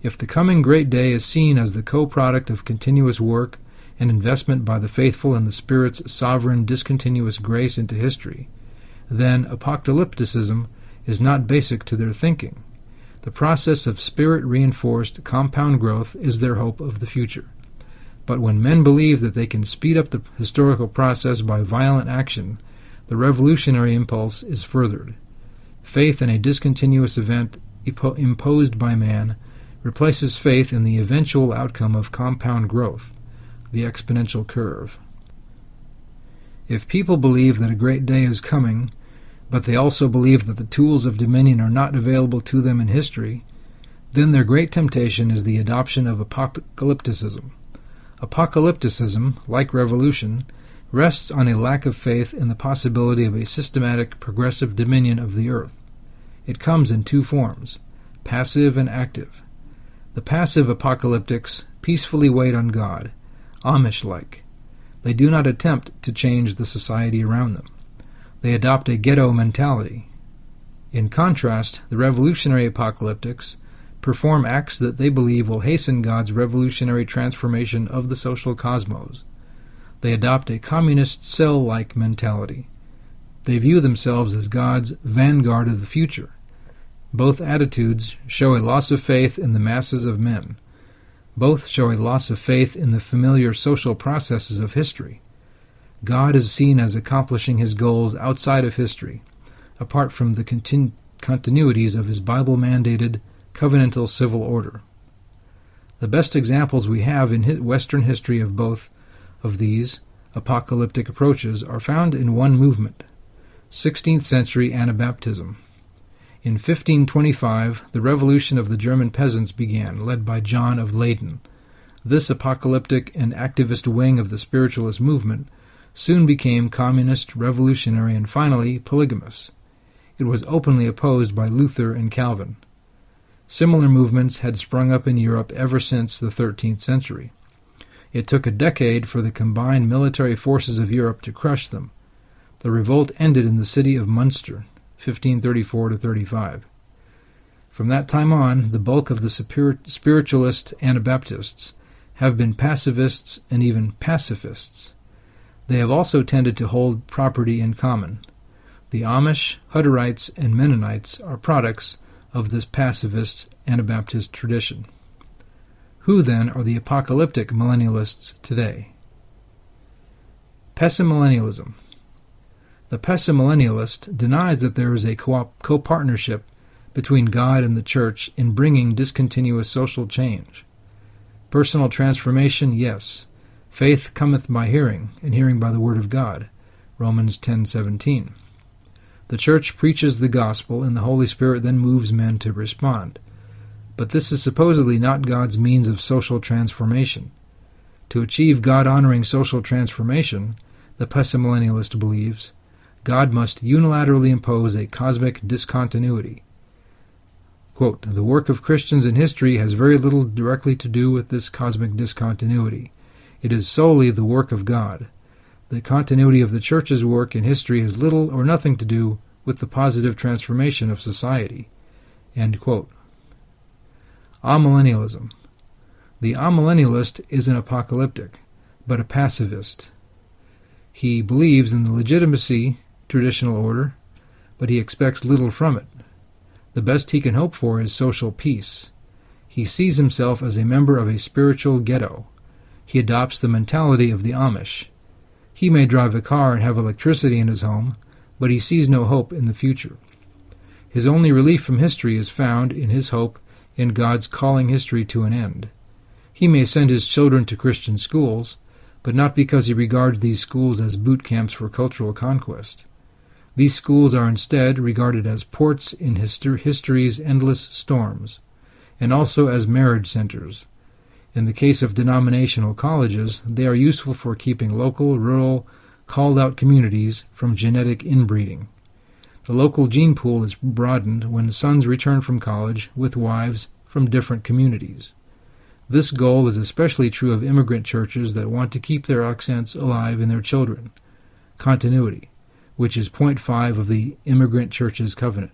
If the coming great day is seen as the co product of continuous work and investment by the faithful in the Spirit's sovereign discontinuous grace into history, then apocalypticism is not basic to their thinking. The process of spirit reinforced compound growth is their hope of the future. But when men believe that they can speed up the historical process by violent action, the revolutionary impulse is furthered. Faith in a discontinuous event imposed by man replaces faith in the eventual outcome of compound growth, the exponential curve. If people believe that a great day is coming, but they also believe that the tools of dominion are not available to them in history, then their great temptation is the adoption of apocalypticism. Apocalypticism, like revolution, rests on a lack of faith in the possibility of a systematic progressive dominion of the earth. It comes in two forms passive and active. The passive apocalyptics peacefully wait on God, Amish like. They do not attempt to change the society around them. They adopt a ghetto mentality. In contrast, the revolutionary apocalyptics perform acts that they believe will hasten God's revolutionary transformation of the social cosmos. They adopt a communist cell like mentality. They view themselves as God's vanguard of the future. Both attitudes show a loss of faith in the masses of men. Both show a loss of faith in the familiar social processes of history. God is seen as accomplishing his goals outside of history, apart from the continu- continuities of his Bible mandated covenantal civil order. The best examples we have in Western history of both of these apocalyptic approaches are found in one movement 16th century Anabaptism. In 1525, the revolution of the German peasants began, led by John of Leyden. This apocalyptic and activist wing of the spiritualist movement soon became communist, revolutionary, and finally polygamous. It was openly opposed by Luther and Calvin. Similar movements had sprung up in Europe ever since the 13th century. It took a decade for the combined military forces of Europe to crush them. The revolt ended in the city of Munster, 1534 to 35. From that time on, the bulk of the spiritualist Anabaptists have been pacifists and even pacifists. They have also tended to hold property in common. The Amish, Hutterites, and Mennonites are products of this pacifist Anabaptist tradition. Who then are the apocalyptic millennialists today? Pessimillennialism. The pessimillennialist denies that there is a co partnership between God and the Church in bringing discontinuous social change. Personal transformation, yes. Faith cometh by hearing, and hearing by the word of God. Romans 10:17. The church preaches the gospel, and the Holy Spirit then moves men to respond. But this is supposedly not God's means of social transformation. To achieve God honoring social transformation, the pessimillennialist believes, God must unilaterally impose a cosmic discontinuity. Quote, the work of Christians in history has very little directly to do with this cosmic discontinuity. It is solely the work of God. The continuity of the Church's work in history has little or nothing to do with the positive transformation of society. Amillennialism. The amillennialist is an apocalyptic, but a pacifist. He believes in the legitimacy traditional order, but he expects little from it. The best he can hope for is social peace. He sees himself as a member of a spiritual ghetto. He adopts the mentality of the Amish. He may drive a car and have electricity in his home, but he sees no hope in the future. His only relief from history is found in his hope in God's calling history to an end. He may send his children to Christian schools, but not because he regards these schools as boot camps for cultural conquest. These schools are instead regarded as ports in history's endless storms, and also as marriage centers, in the case of denominational colleges, they are useful for keeping local, rural, called out communities from genetic inbreeding. The local gene pool is broadened when sons return from college with wives from different communities. This goal is especially true of immigrant churches that want to keep their accents alive in their children. Continuity, which is point five of the Immigrant Church's Covenant.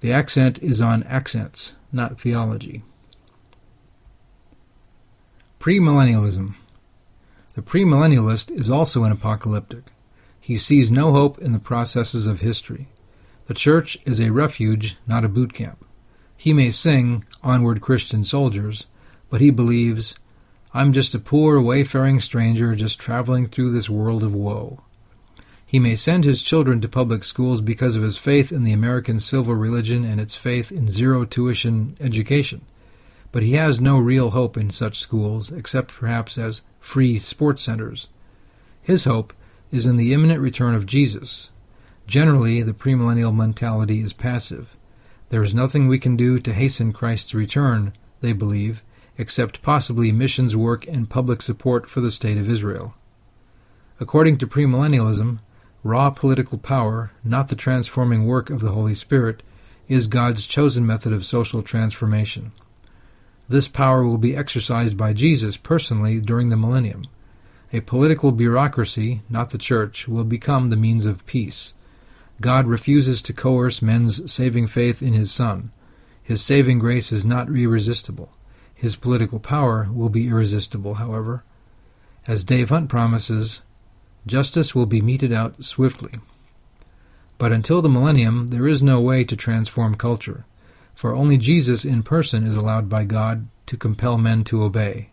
The accent is on accents, not theology. Premillennialism. The premillennialist is also an apocalyptic. He sees no hope in the processes of history. The church is a refuge, not a boot camp. He may sing, Onward Christian Soldiers, but he believes, I'm just a poor wayfaring stranger just traveling through this world of woe. He may send his children to public schools because of his faith in the American civil religion and its faith in zero tuition education but he has no real hope in such schools, except perhaps as free sports centers. His hope is in the imminent return of Jesus. Generally, the premillennial mentality is passive. There is nothing we can do to hasten Christ's return, they believe, except possibly missions work and public support for the State of Israel. According to premillennialism, raw political power, not the transforming work of the Holy Spirit, is God's chosen method of social transformation. This power will be exercised by Jesus personally during the millennium. A political bureaucracy, not the church, will become the means of peace. God refuses to coerce men's saving faith in his Son. His saving grace is not irresistible. His political power will be irresistible, however. As Dave Hunt promises, justice will be meted out swiftly. But until the millennium, there is no way to transform culture, for only Jesus in person is allowed by God to compel men to obey.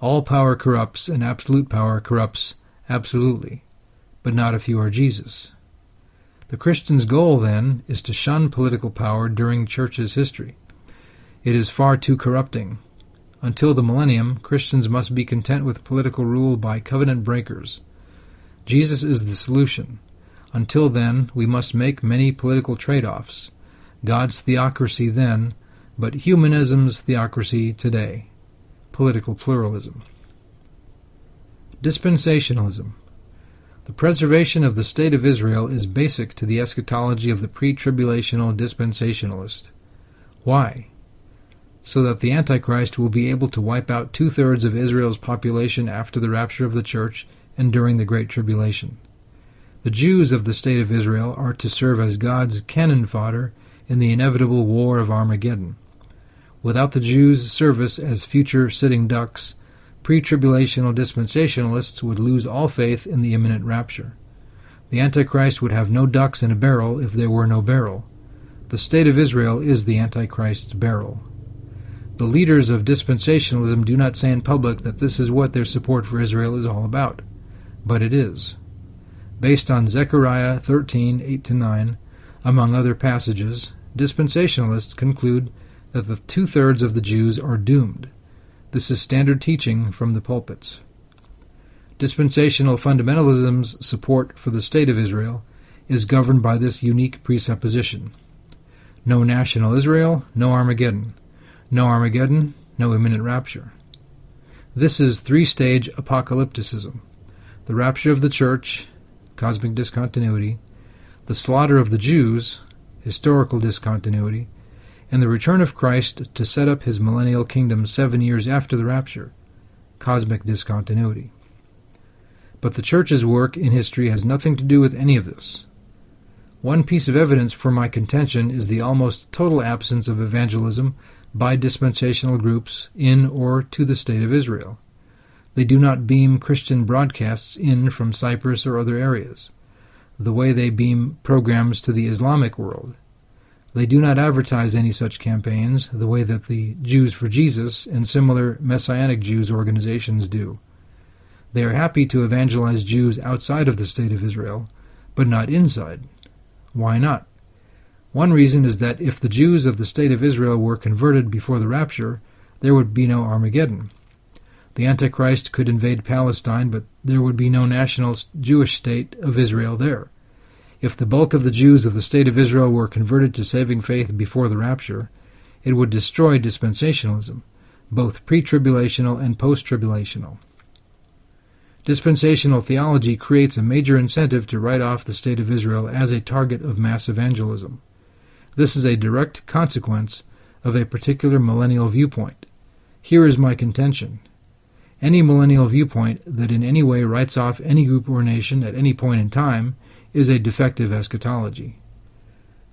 All power corrupts, and absolute power corrupts absolutely, but not if you are Jesus. The Christian's goal, then, is to shun political power during church's history. It is far too corrupting. Until the millennium, Christians must be content with political rule by covenant breakers. Jesus is the solution. Until then, we must make many political trade offs. God's theocracy then, but humanism's theocracy today political pluralism. Dispensationalism. The preservation of the State of Israel is basic to the eschatology of the pre tribulational dispensationalist. Why? So that the Antichrist will be able to wipe out two thirds of Israel's population after the rapture of the church and during the Great Tribulation. The Jews of the State of Israel are to serve as God's cannon fodder in the inevitable war of Armageddon. Without the Jews' service as future sitting ducks, pre tribulational dispensationalists would lose all faith in the imminent rapture. The Antichrist would have no ducks in a barrel if there were no barrel. The state of Israel is the Antichrist's barrel. The leaders of dispensationalism do not say in public that this is what their support for Israel is all about, but it is. Based on Zechariah 13 8 9, among other passages, dispensationalists conclude that the two thirds of the Jews are doomed. This is standard teaching from the pulpits. Dispensational fundamentalism's support for the State of Israel is governed by this unique presupposition. No national Israel, no Armageddon. No Armageddon, no imminent rapture. This is three stage apocalypticism the rapture of the church, cosmic discontinuity, the slaughter of the Jews, historical discontinuity, and the return of Christ to set up his millennial kingdom seven years after the rapture, cosmic discontinuity. But the Church's work in history has nothing to do with any of this. One piece of evidence for my contention is the almost total absence of evangelism by dispensational groups in or to the State of Israel. They do not beam Christian broadcasts in from Cyprus or other areas, the way they beam programs to the Islamic world. They do not advertise any such campaigns the way that the Jews for Jesus and similar Messianic Jews organizations do. They are happy to evangelize Jews outside of the State of Israel, but not inside. Why not? One reason is that if the Jews of the State of Israel were converted before the rapture, there would be no Armageddon. The Antichrist could invade Palestine, but there would be no national Jewish state of Israel there. If the bulk of the Jews of the State of Israel were converted to saving faith before the rapture, it would destroy dispensationalism, both pre tribulational and post tribulational. Dispensational theology creates a major incentive to write off the State of Israel as a target of mass evangelism. This is a direct consequence of a particular millennial viewpoint. Here is my contention. Any millennial viewpoint that in any way writes off any group or nation at any point in time is a defective eschatology.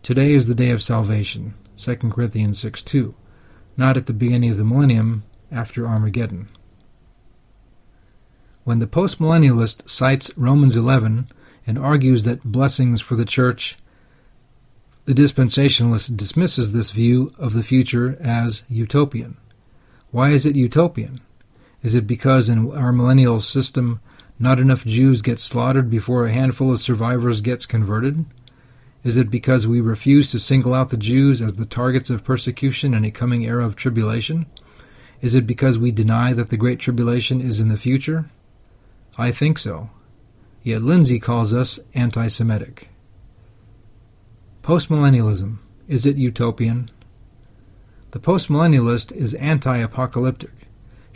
Today is the day of salvation, 2 Corinthians 6 2, not at the beginning of the millennium, after Armageddon. When the postmillennialist cites Romans 11 and argues that blessings for the church, the dispensationalist dismisses this view of the future as utopian. Why is it utopian? Is it because in our millennial system not enough Jews get slaughtered before a handful of survivors gets converted? Is it because we refuse to single out the Jews as the targets of persecution in a coming era of tribulation? Is it because we deny that the Great Tribulation is in the future? I think so. Yet Lindsey calls us anti Semitic. Postmillennialism. Is it utopian? The postmillennialist is anti apocalyptic.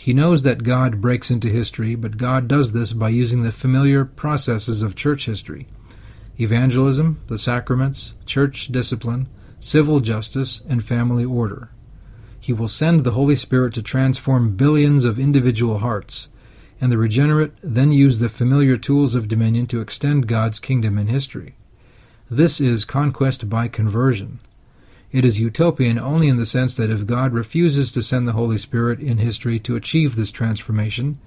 He knows that God breaks into history, but God does this by using the familiar processes of church history evangelism, the sacraments, church discipline, civil justice, and family order. He will send the Holy Spirit to transform billions of individual hearts, and the regenerate then use the familiar tools of dominion to extend God's kingdom in history. This is conquest by conversion. It is utopian only in the sense that if God refuses to send the Holy Spirit in history to achieve this transformation,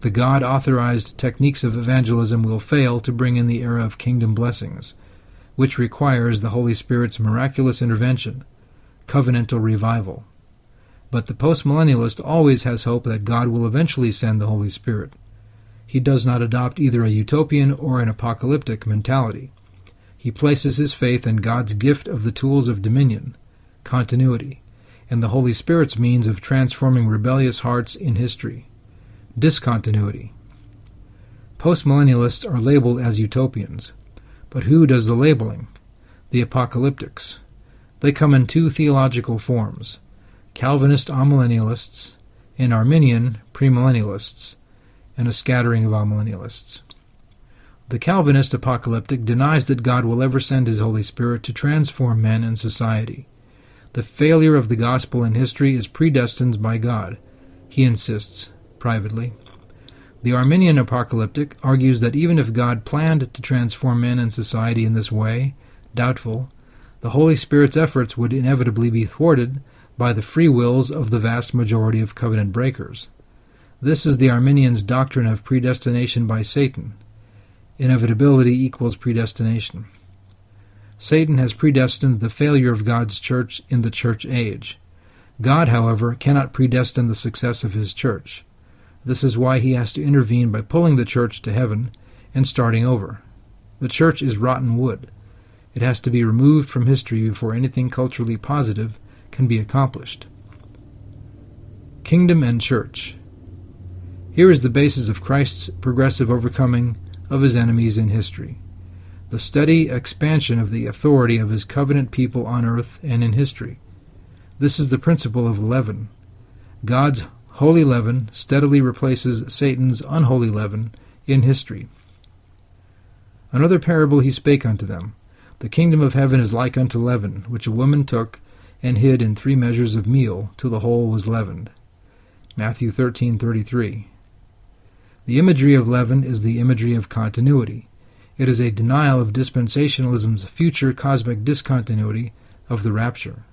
the God authorized techniques of evangelism will fail to bring in the era of kingdom blessings, which requires the Holy Spirit's miraculous intervention, covenantal revival. But the postmillennialist always has hope that God will eventually send the Holy Spirit. He does not adopt either a utopian or an apocalyptic mentality. He places his faith in God's gift of the tools of dominion, continuity, and the Holy Spirit's means of transforming rebellious hearts in history, discontinuity. Postmillennialists are labeled as utopians, but who does the labeling? The apocalyptics. They come in two theological forms Calvinist amillennialists and Arminian premillennialists, and a scattering of amillennialists. The Calvinist apocalyptic denies that God will ever send his Holy Spirit to transform men and society. The failure of the gospel in history is predestined by God, he insists, privately. The Arminian apocalyptic argues that even if God planned to transform men and society in this way, doubtful, the Holy Spirit's efforts would inevitably be thwarted by the free wills of the vast majority of covenant breakers. This is the Arminian's doctrine of predestination by Satan, inevitability equals predestination. Satan has predestined the failure of God's church in the church age. God, however, cannot predestine the success of his church. This is why he has to intervene by pulling the church to heaven and starting over. The church is rotten wood. It has to be removed from history before anything culturally positive can be accomplished. Kingdom and Church. Here is the basis of Christ's progressive overcoming of his enemies in history, the steady expansion of the authority of his covenant people on earth and in history. This is the principle of leaven. God's holy leaven steadily replaces Satan's unholy leaven in history. Another parable he spake unto them The kingdom of heaven is like unto leaven, which a woman took and hid in three measures of meal till the whole was leavened. Matthew 13:33. The imagery of leaven is the imagery of continuity. It is a denial of dispensationalism's future cosmic discontinuity of the rapture.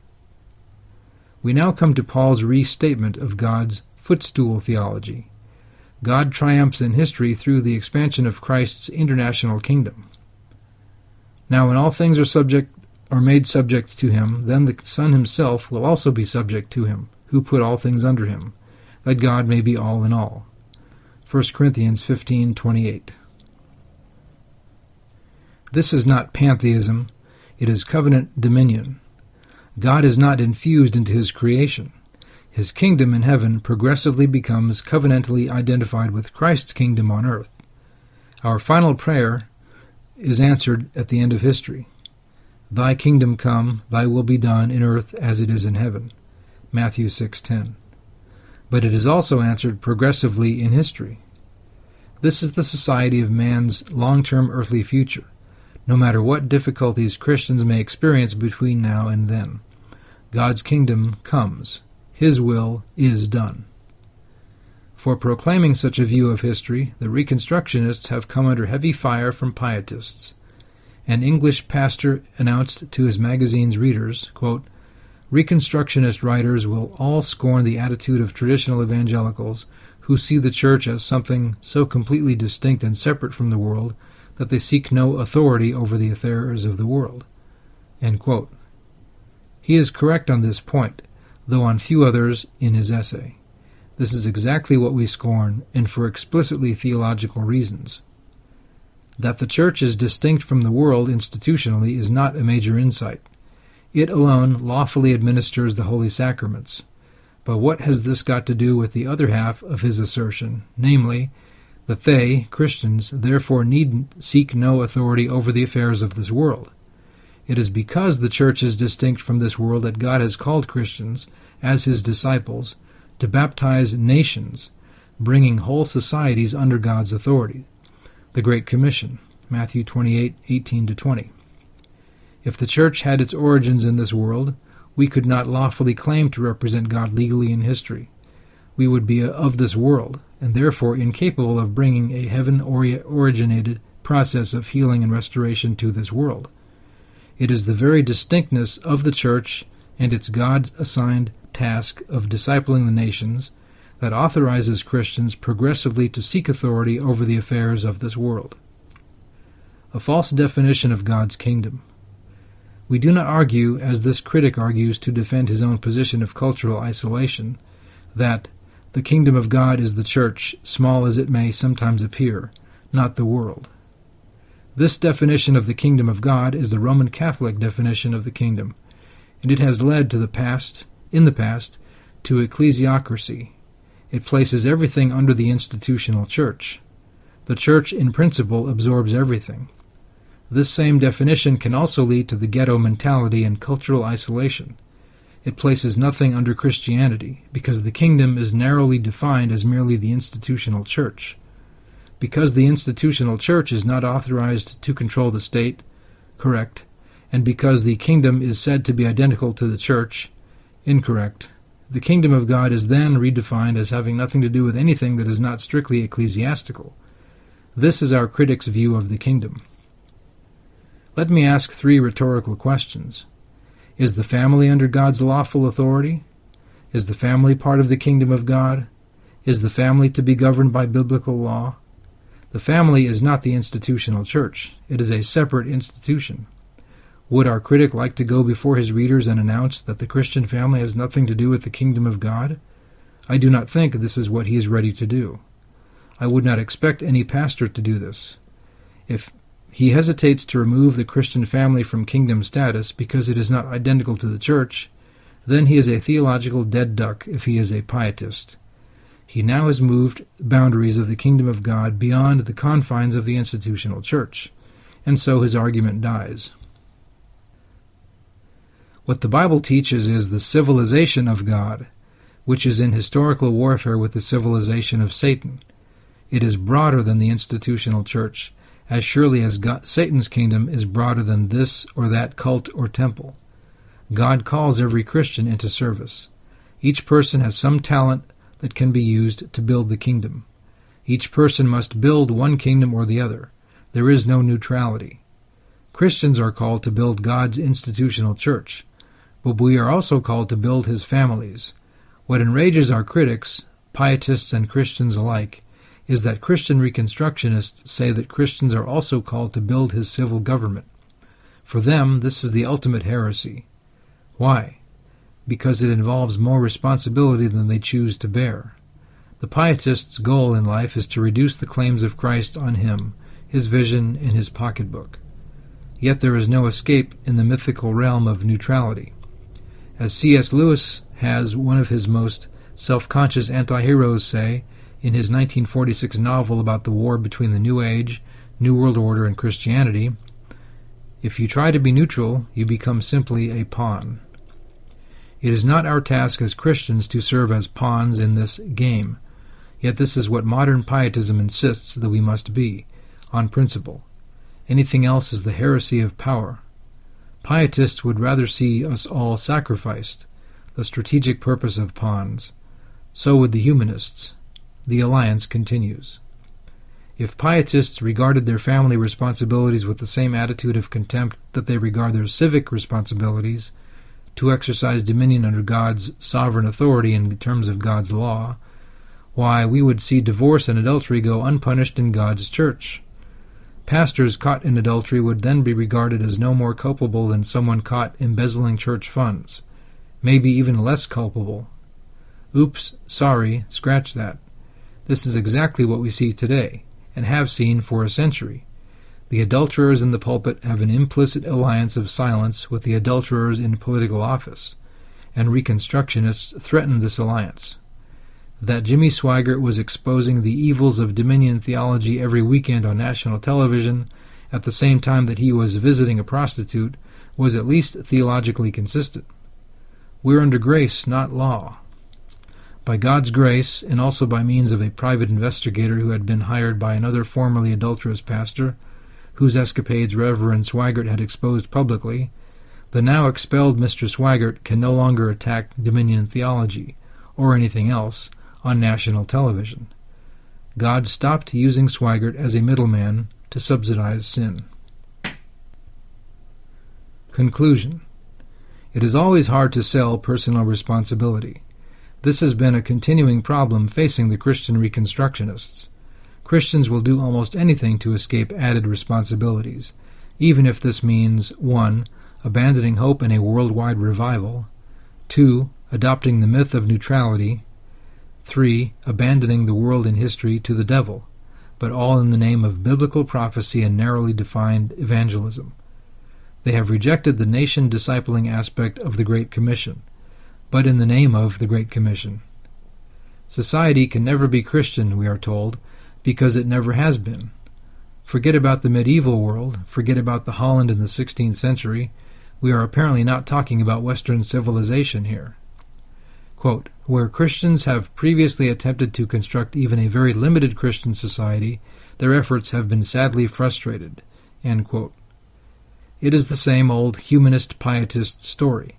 We now come to Paul's restatement of God's footstool theology. God triumphs in history through the expansion of Christ's international kingdom. Now, when all things are subject are made subject to him, then the Son himself will also be subject to him, who put all things under him, that God may be all in all. 1 Corinthians 15:28. This is not pantheism, it is covenant dominion. God is not infused into his creation. His kingdom in heaven progressively becomes covenantally identified with Christ's kingdom on earth. Our final prayer is answered at the end of history. Thy kingdom come, thy will be done in earth as it is in heaven. Matthew 6:10 but it is also answered progressively in history. This is the society of man's long term earthly future, no matter what difficulties Christians may experience between now and then. God's kingdom comes, His will is done. For proclaiming such a view of history, the Reconstructionists have come under heavy fire from pietists. An English pastor announced to his magazine's readers, quote, Reconstructionist writers will all scorn the attitude of traditional evangelicals who see the church as something so completely distinct and separate from the world that they seek no authority over the affairs of the world. He is correct on this point, though on few others in his essay. This is exactly what we scorn, and for explicitly theological reasons. That the church is distinct from the world institutionally is not a major insight. It alone lawfully administers the holy sacraments. But what has this got to do with the other half of his assertion, namely, that they, Christians, therefore need seek no authority over the affairs of this world? It is because the Church is distinct from this world that God has called Christians, as his disciples, to baptize nations, bringing whole societies under God's authority. The Great Commission, Matthew 28:18 20. If the Church had its origins in this world, we could not lawfully claim to represent God legally in history. We would be of this world, and therefore incapable of bringing a heaven originated process of healing and restoration to this world. It is the very distinctness of the Church and its God assigned task of discipling the nations that authorizes Christians progressively to seek authority over the affairs of this world. A false definition of God's kingdom. We do not argue, as this critic argues to defend his own position of cultural isolation, that the kingdom of God is the church, small as it may sometimes appear, not the world. This definition of the kingdom of God is the Roman Catholic definition of the kingdom, and it has led to the past, in the past, to ecclesiocracy. It places everything under the institutional church. The church, in principle, absorbs everything. This same definition can also lead to the ghetto mentality and cultural isolation. It places nothing under Christianity, because the kingdom is narrowly defined as merely the institutional church. Because the institutional church is not authorized to control the state, correct, and because the kingdom is said to be identical to the church, incorrect, the kingdom of God is then redefined as having nothing to do with anything that is not strictly ecclesiastical. This is our critic's view of the kingdom. Let me ask three rhetorical questions. Is the family under God's lawful authority? Is the family part of the kingdom of God? Is the family to be governed by biblical law? The family is not the institutional church. It is a separate institution. Would our critic like to go before his readers and announce that the Christian family has nothing to do with the kingdom of God? I do not think this is what he is ready to do. I would not expect any pastor to do this. If he hesitates to remove the Christian family from kingdom status because it is not identical to the church. Then he is a theological dead duck if he is a pietist. He now has moved boundaries of the kingdom of God beyond the confines of the institutional church, and so his argument dies. What the Bible teaches is the civilization of God, which is in historical warfare with the civilization of Satan. It is broader than the institutional church as surely as God, Satan's kingdom is broader than this or that cult or temple. God calls every Christian into service. Each person has some talent that can be used to build the kingdom. Each person must build one kingdom or the other. There is no neutrality. Christians are called to build God's institutional church, but we are also called to build his families. What enrages our critics, pietists and Christians alike, is that Christian Reconstructionists say that Christians are also called to build his civil government. For them, this is the ultimate heresy. Why? Because it involves more responsibility than they choose to bear. The pietist's goal in life is to reduce the claims of Christ on him, his vision, and his pocketbook. Yet there is no escape in the mythical realm of neutrality. As C.S. Lewis has one of his most self conscious anti heroes say, in his 1946 novel about the war between the New Age, New World Order, and Christianity, if you try to be neutral, you become simply a pawn. It is not our task as Christians to serve as pawns in this game, yet this is what modern pietism insists that we must be, on principle. Anything else is the heresy of power. Pietists would rather see us all sacrificed, the strategic purpose of pawns. So would the humanists the alliance continues. If pietists regarded their family responsibilities with the same attitude of contempt that they regard their civic responsibilities, to exercise dominion under God's sovereign authority in terms of God's law, why, we would see divorce and adultery go unpunished in God's church. Pastors caught in adultery would then be regarded as no more culpable than someone caught embezzling church funds, maybe even less culpable. Oops, sorry, scratch that. This is exactly what we see today, and have seen for a century. The adulterers in the pulpit have an implicit alliance of silence with the adulterers in political office, and Reconstructionists threaten this alliance. That Jimmy Swaggart was exposing the evils of Dominion theology every weekend on national television, at the same time that he was visiting a prostitute, was at least theologically consistent. We're under grace, not law. By God's grace, and also by means of a private investigator who had been hired by another formerly adulterous pastor, whose escapades Reverend Swaggart had exposed publicly, The now expelled Mr. Swaggart can no longer attack Dominion theology, or anything else, on national television. God stopped using Swaggart as a middleman to subsidize sin. Conclusion It is always hard to sell personal responsibility. This has been a continuing problem facing the Christian Reconstructionists. Christians will do almost anything to escape added responsibilities, even if this means 1 abandoning hope in a worldwide revival, 2. adopting the myth of neutrality, 3. abandoning the world and history to the devil, but all in the name of biblical prophecy and narrowly defined evangelism. They have rejected the nation discipling aspect of the Great Commission, but in the name of the Great Commission. Society can never be Christian, we are told, because it never has been. Forget about the medieval world, forget about the Holland in the 16th century, we are apparently not talking about Western civilization here. Quote, Where Christians have previously attempted to construct even a very limited Christian society, their efforts have been sadly frustrated. It is the same old humanist pietist story.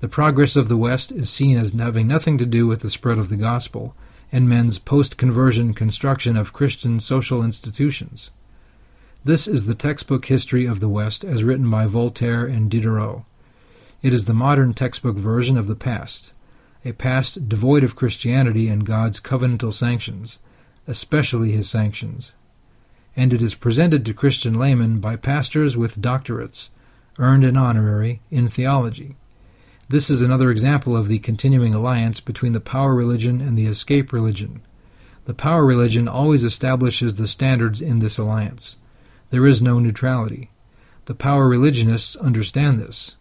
The progress of the West is seen as having nothing to do with the spread of the gospel and men's post conversion construction of Christian social institutions. This is the textbook history of the West as written by Voltaire and Diderot. It is the modern textbook version of the past, a past devoid of Christianity and God's covenantal sanctions, especially his sanctions. And it is presented to Christian laymen by pastors with doctorates, earned and honorary, in theology. This is another example of the continuing alliance between the power religion and the escape religion. The power religion always establishes the standards in this alliance. There is no neutrality. The power religionists understand this.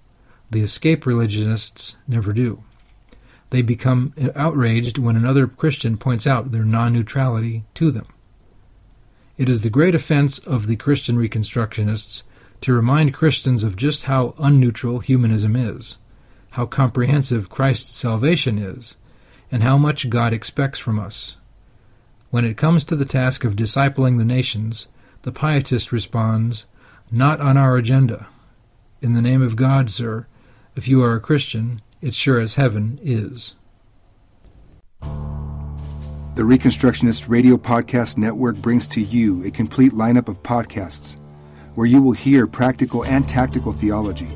The escape religionists never do. They become outraged when another Christian points out their non neutrality to them. It is the great offense of the Christian Reconstructionists to remind Christians of just how unneutral humanism is, how comprehensive Christ's salvation is, and how much God expects from us. When it comes to the task of discipling the nations, the pietist responds, Not on our agenda. In the name of God, sir, if you are a Christian, it sure as heaven is. The Reconstructionist Radio Podcast Network brings to you a complete lineup of podcasts where you will hear practical and tactical theology.